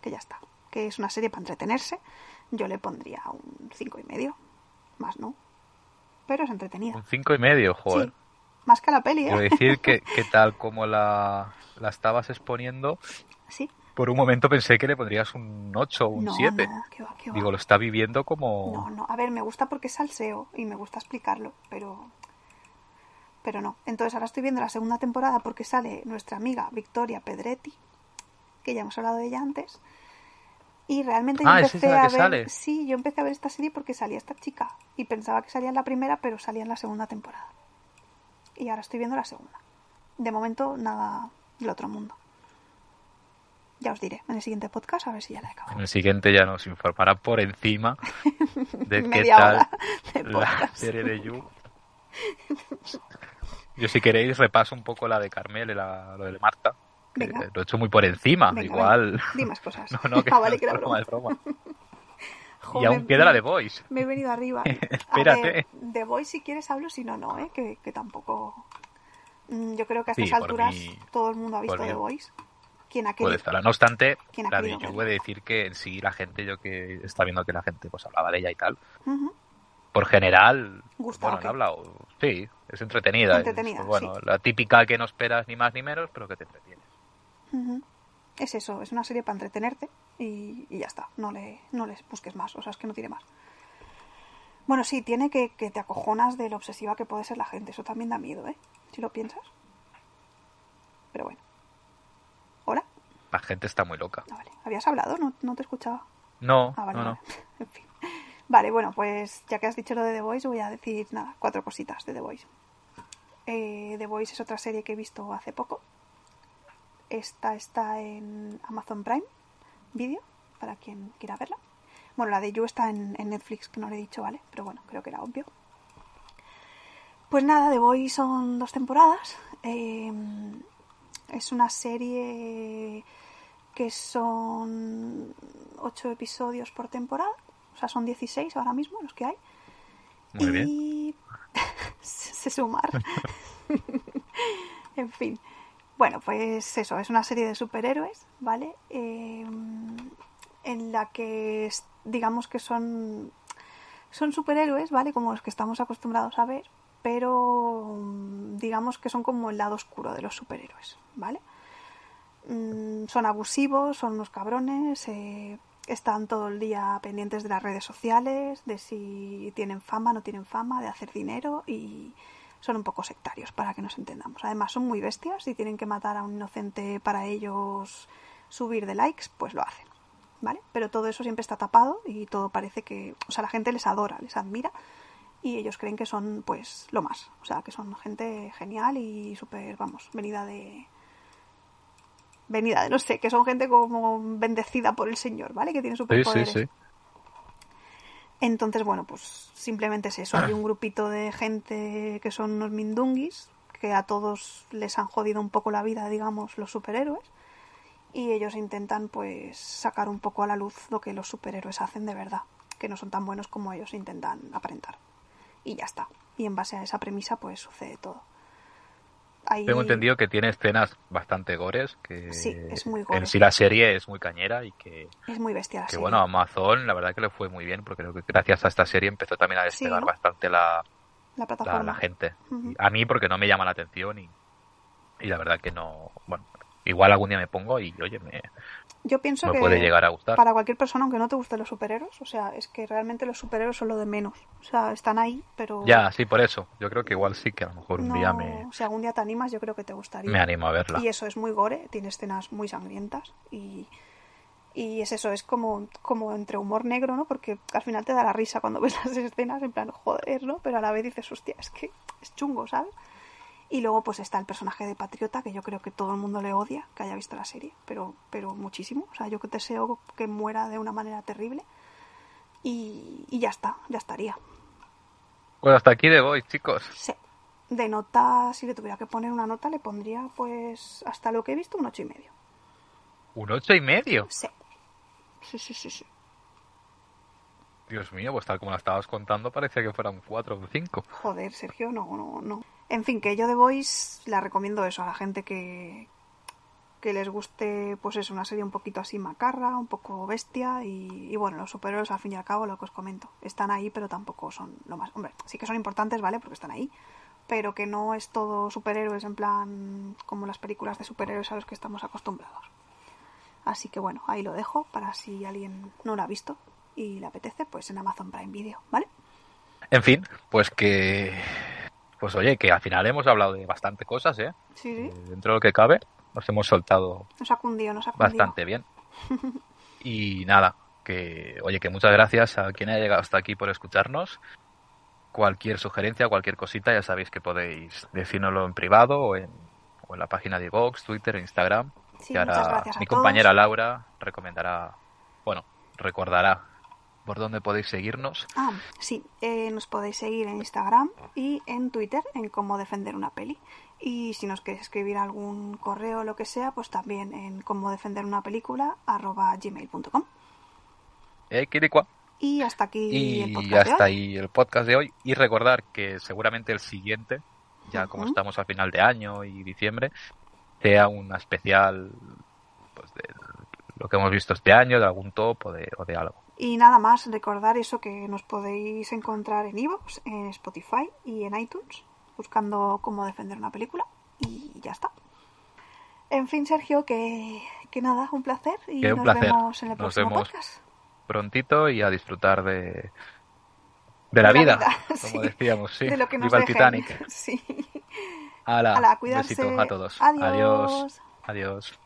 que ya está. Que es una serie para entretenerse. Yo le pondría un cinco y medio. Más no. Pero es entretenida. Un cinco y medio, joder. Sí. Más que la peli, Quiero ¿eh? decir que, (laughs) que tal como la, la estabas exponiendo, Sí. por un momento pensé que le pondrías un 8 o un No, 7. no, que va, que va. Digo, lo está viviendo como... No, no. A ver, me gusta porque es salseo y me gusta explicarlo, pero. Pero no. Entonces ahora estoy viendo la segunda temporada porque sale nuestra amiga Victoria Pedretti, que ya hemos hablado de ella antes. Y realmente yo Ah, ¿es empecé la a ver. sale? Sí, yo empecé a ver esta serie porque salía esta chica. Y pensaba que salía en la primera, pero salía en la segunda temporada. Y ahora estoy viendo la segunda. De momento, nada del otro mundo. Ya os diré en el siguiente podcast a ver si ya la he acabado. En el siguiente ya nos informará por encima (laughs) de qué tal la serie de You. Yo si queréis repaso un poco la de Carmel, y la, lo de Marta. Venga. Lo he hecho muy por encima, Venga, igual. venga, di más cosas. (laughs) No, no, que Ah, vale, es que era broma, broma. es broma. Jo, (laughs) Y aún me- queda la de Voice. Me he venido arriba. (laughs) A Espérate. ver, de Voice si quieres hablo, si no, no, ¿eh? Que, que tampoco... Mm, Yo creo que a Sí, estas por alturas mí- todo el mundo ha visto. The Voice. Quien ha Puede querido. estar. No obstante, ¿Quién la de You verla? puede decir que en sí la gente, yo que está viendo que la gente pues hablaba de ella y tal, Ujú. Por general, Gusta, bueno, hablado, sí, es entretenida. es, Entretenida, pues, bueno, sí. la típica que no esperas ni más ni menos, pero que te entretiene. Ujú. Es eso, es una serie para entretenerte y, y ya está. No le, no les busques más, o sea, es que no tiene más. Bueno, sí, tiene que, que te acojonas de lo obsesiva que puede ser la gente. Eso también da miedo, ¿eh? Si lo piensas. Pero bueno. ¿Hola? La gente está muy loca. Ah, vale. ¿Habías hablado? No, no te escuchaba. No, Ah, vale, no, no. vale. (laughs) En fin. Vale, bueno, pues ya que has dicho lo de The Voice, voy a decir nada, cuatro cositas de The Voice. Eh, The Voice es otra serie que he visto hace poco. Esta está en Amazon Prime Video, para quien quiera verla. Bueno, la de You está en, Netflix, que no lo he dicho, ¿vale? Pero bueno, creo que era obvio. Pues nada, The Voice son dos temporadas. Eh, es una serie que son 8 episodios por temporada. O sea, son 16 ahora mismo los que hay. Muy bien. y... (laughs) sé sumar. (laughs) en fin. Bueno, pues eso, es una serie de superhéroes, ¿vale? Eh, en la que digamos que son son superhéroes, ¿vale? Como los que estamos acostumbrados a ver, pero mm, digamos que son como el lado oscuro de los superhéroes, ¿vale? Mm, son abusivos, son unos cabrones, eh, están todo el día pendientes de las redes sociales, de si tienen fama, no tienen fama, de hacer dinero y son un poco sectarios, para que nos entendamos. Además son muy bestias y tienen que matar a un inocente para ellos subir de likes, pues lo hacen. ¿Vale? Pero todo eso siempre está tapado y todo parece que, o sea, la gente les adora, les admira y ellos creen que son pues lo más, o sea, que son gente genial y súper, vamos, venida de venida de no sé, que son gente como bendecida por el Señor, ¿vale? Que tiene Sí, sí, superpoderes. sí. Entonces, bueno, pues simplemente es eso. Hay un grupito de gente que son unos mindunguis, que a todos les han jodido un poco la vida, digamos, los superhéroes. Y ellos intentan, pues, sacar un poco a la luz lo que los superhéroes hacen de verdad. Que no son tan buenos como ellos intentan aparentar. Y ya está. Y en base a esa premisa, pues, sucede todo. Ahí- Tengo entendido que tiene escenas bastante gores, que Sí, es muy gore. en sí la serie es muy cañera y que, Es muy bestia la que serie. bueno, Amazon la verdad que le fue muy bien, porque creo que gracias a esta serie empezó también a despegar ¿no? bastante la, la la, plataforma. la gente. A mí porque no me llama la atención y, y la verdad que no, bueno, igual algún día me pongo y oye, me, Yo pienso me que puede llegar a gustar. para cualquier persona, aunque no te gusten los superhéroes, o sea, es que realmente los superhéroes son lo de menos. O sea, están ahí, pero Ya, sí, por eso. Yo creo que igual sí que a lo mejor un no, día me, si algún día te animas, yo creo que te gustaría. me animo a verla. Y eso es muy gore, tiene escenas muy sangrientas y, y es eso, es como, como entre humor negro, ¿no? Porque al final te da la risa cuando (laughs) ves las escenas, en plan, joder, ¿no? Pero a la vez dices, hostia, es que es chungo, ¿sabes? Y luego pues está el personaje de Patriota, que yo creo que todo el mundo le odia, que haya visto la serie, pero, pero muchísimo. O sea, yo que deseo que muera de una manera terrible. Y, y ya está, ya estaría. Pues hasta aquí de hoy, chicos. Sí. De nota, si le tuviera que poner una nota, le pondría pues hasta lo que he visto un ocho y medio. Un ocho y medio. Sí. Sí, sí, sí, sí. Dios mío, pues tal como la estabas contando parecía que fuera un 4 o 5. Joder, Sergio, no, no, no. En fin, que yo de Voice la recomiendo eso a la gente que, que les guste, pues es una serie un poquito así macarra, un poco bestia y, y bueno, los superhéroes al fin y al cabo, lo que os comento, están ahí, pero tampoco son lo más... Hombre, sí que son importantes, ¿vale? Porque están ahí, pero que no es todo superhéroes en plan como las películas de superhéroes a los que estamos acostumbrados. Así que bueno, ahí lo dejo para si alguien no lo ha visto y le apetece, pues en Amazon Prime Video, ¿vale? En fin, pues que. Pues oye, que al final hemos hablado de bastante cosas, ¿eh? Sí, sí. Eh, Dentro de lo que cabe, nos hemos soltado Nos ha cundido, nos ha cundido. bastante bien. Y nada, que oye, que muchas gracias a quien haya llegado hasta aquí por escucharnos. Cualquier sugerencia, cualquier cosita, ya sabéis que podéis decírnoslo en privado o en, o en la página de Vox, Twitter, Instagram. Sí, que ahora muchas gracias a mi todos. compañera Laura recomendará, bueno, recordará por dónde podéis seguirnos. Ah, sí, eh, nos podéis seguir en Instagram y en Twitter en cómo defender una peli. Y si nos queréis escribir algún correo o lo que sea, pues también en cómo defender una película arroba gmail.com. Eh. Y hasta aquí el Y podcast. de hasta hoy. ahí el podcast de hoy. Y recordar que seguramente el siguiente, ya como Ujú. estamos a final de año y diciembre, sea una especial pues, de lo que hemos visto este año, de algún top o de, o de algo. Y nada más, recordar eso que nos podéis encontrar en iVoox, en Spotify y en iTunes, buscando cómo defender una película. Y ya está. En fin, Sergio, que, que nada, un placer. Y Que un nos placer. vemos en el Nos próximo vemos. podcast. Prontito y a disfrutar de, de la De la vida, vida, como sí. decíamos, sí. de lo que nos Viva el. Titanic. (laughs) Sí. Cuidarse. besito a todos. Adiós. Adiós. Adiós.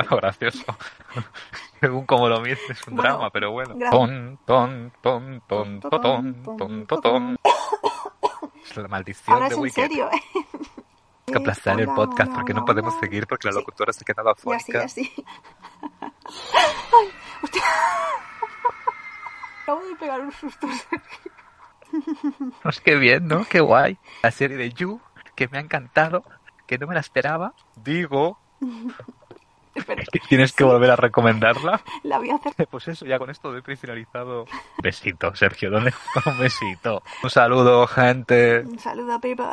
Bueno, (laughs) gracioso. Según como lo mires, es un Bueno, drama, pero bueno. Ton, ton, ton, ton, ton, ton, ton, ton. Es la maldición Ahora de es en serio, ¿eh? Que aplastar el podcast porque no podemos seguir porque la locutora se ha quedado Y así, hostia. Acabo de pegar un susto. No, es que bien, ¿no? Qué guay. La serie de You, que me ha encantado, que no me la esperaba. Digo Que (laughs) tienes que volver a recomendarla. (laughs) la voy a hacer. Pues eso, ya con esto doy finalizado. (laughs) Besito, Sergio, ¿dónde? Un besito. Un saludo, gente. Un saludo a people.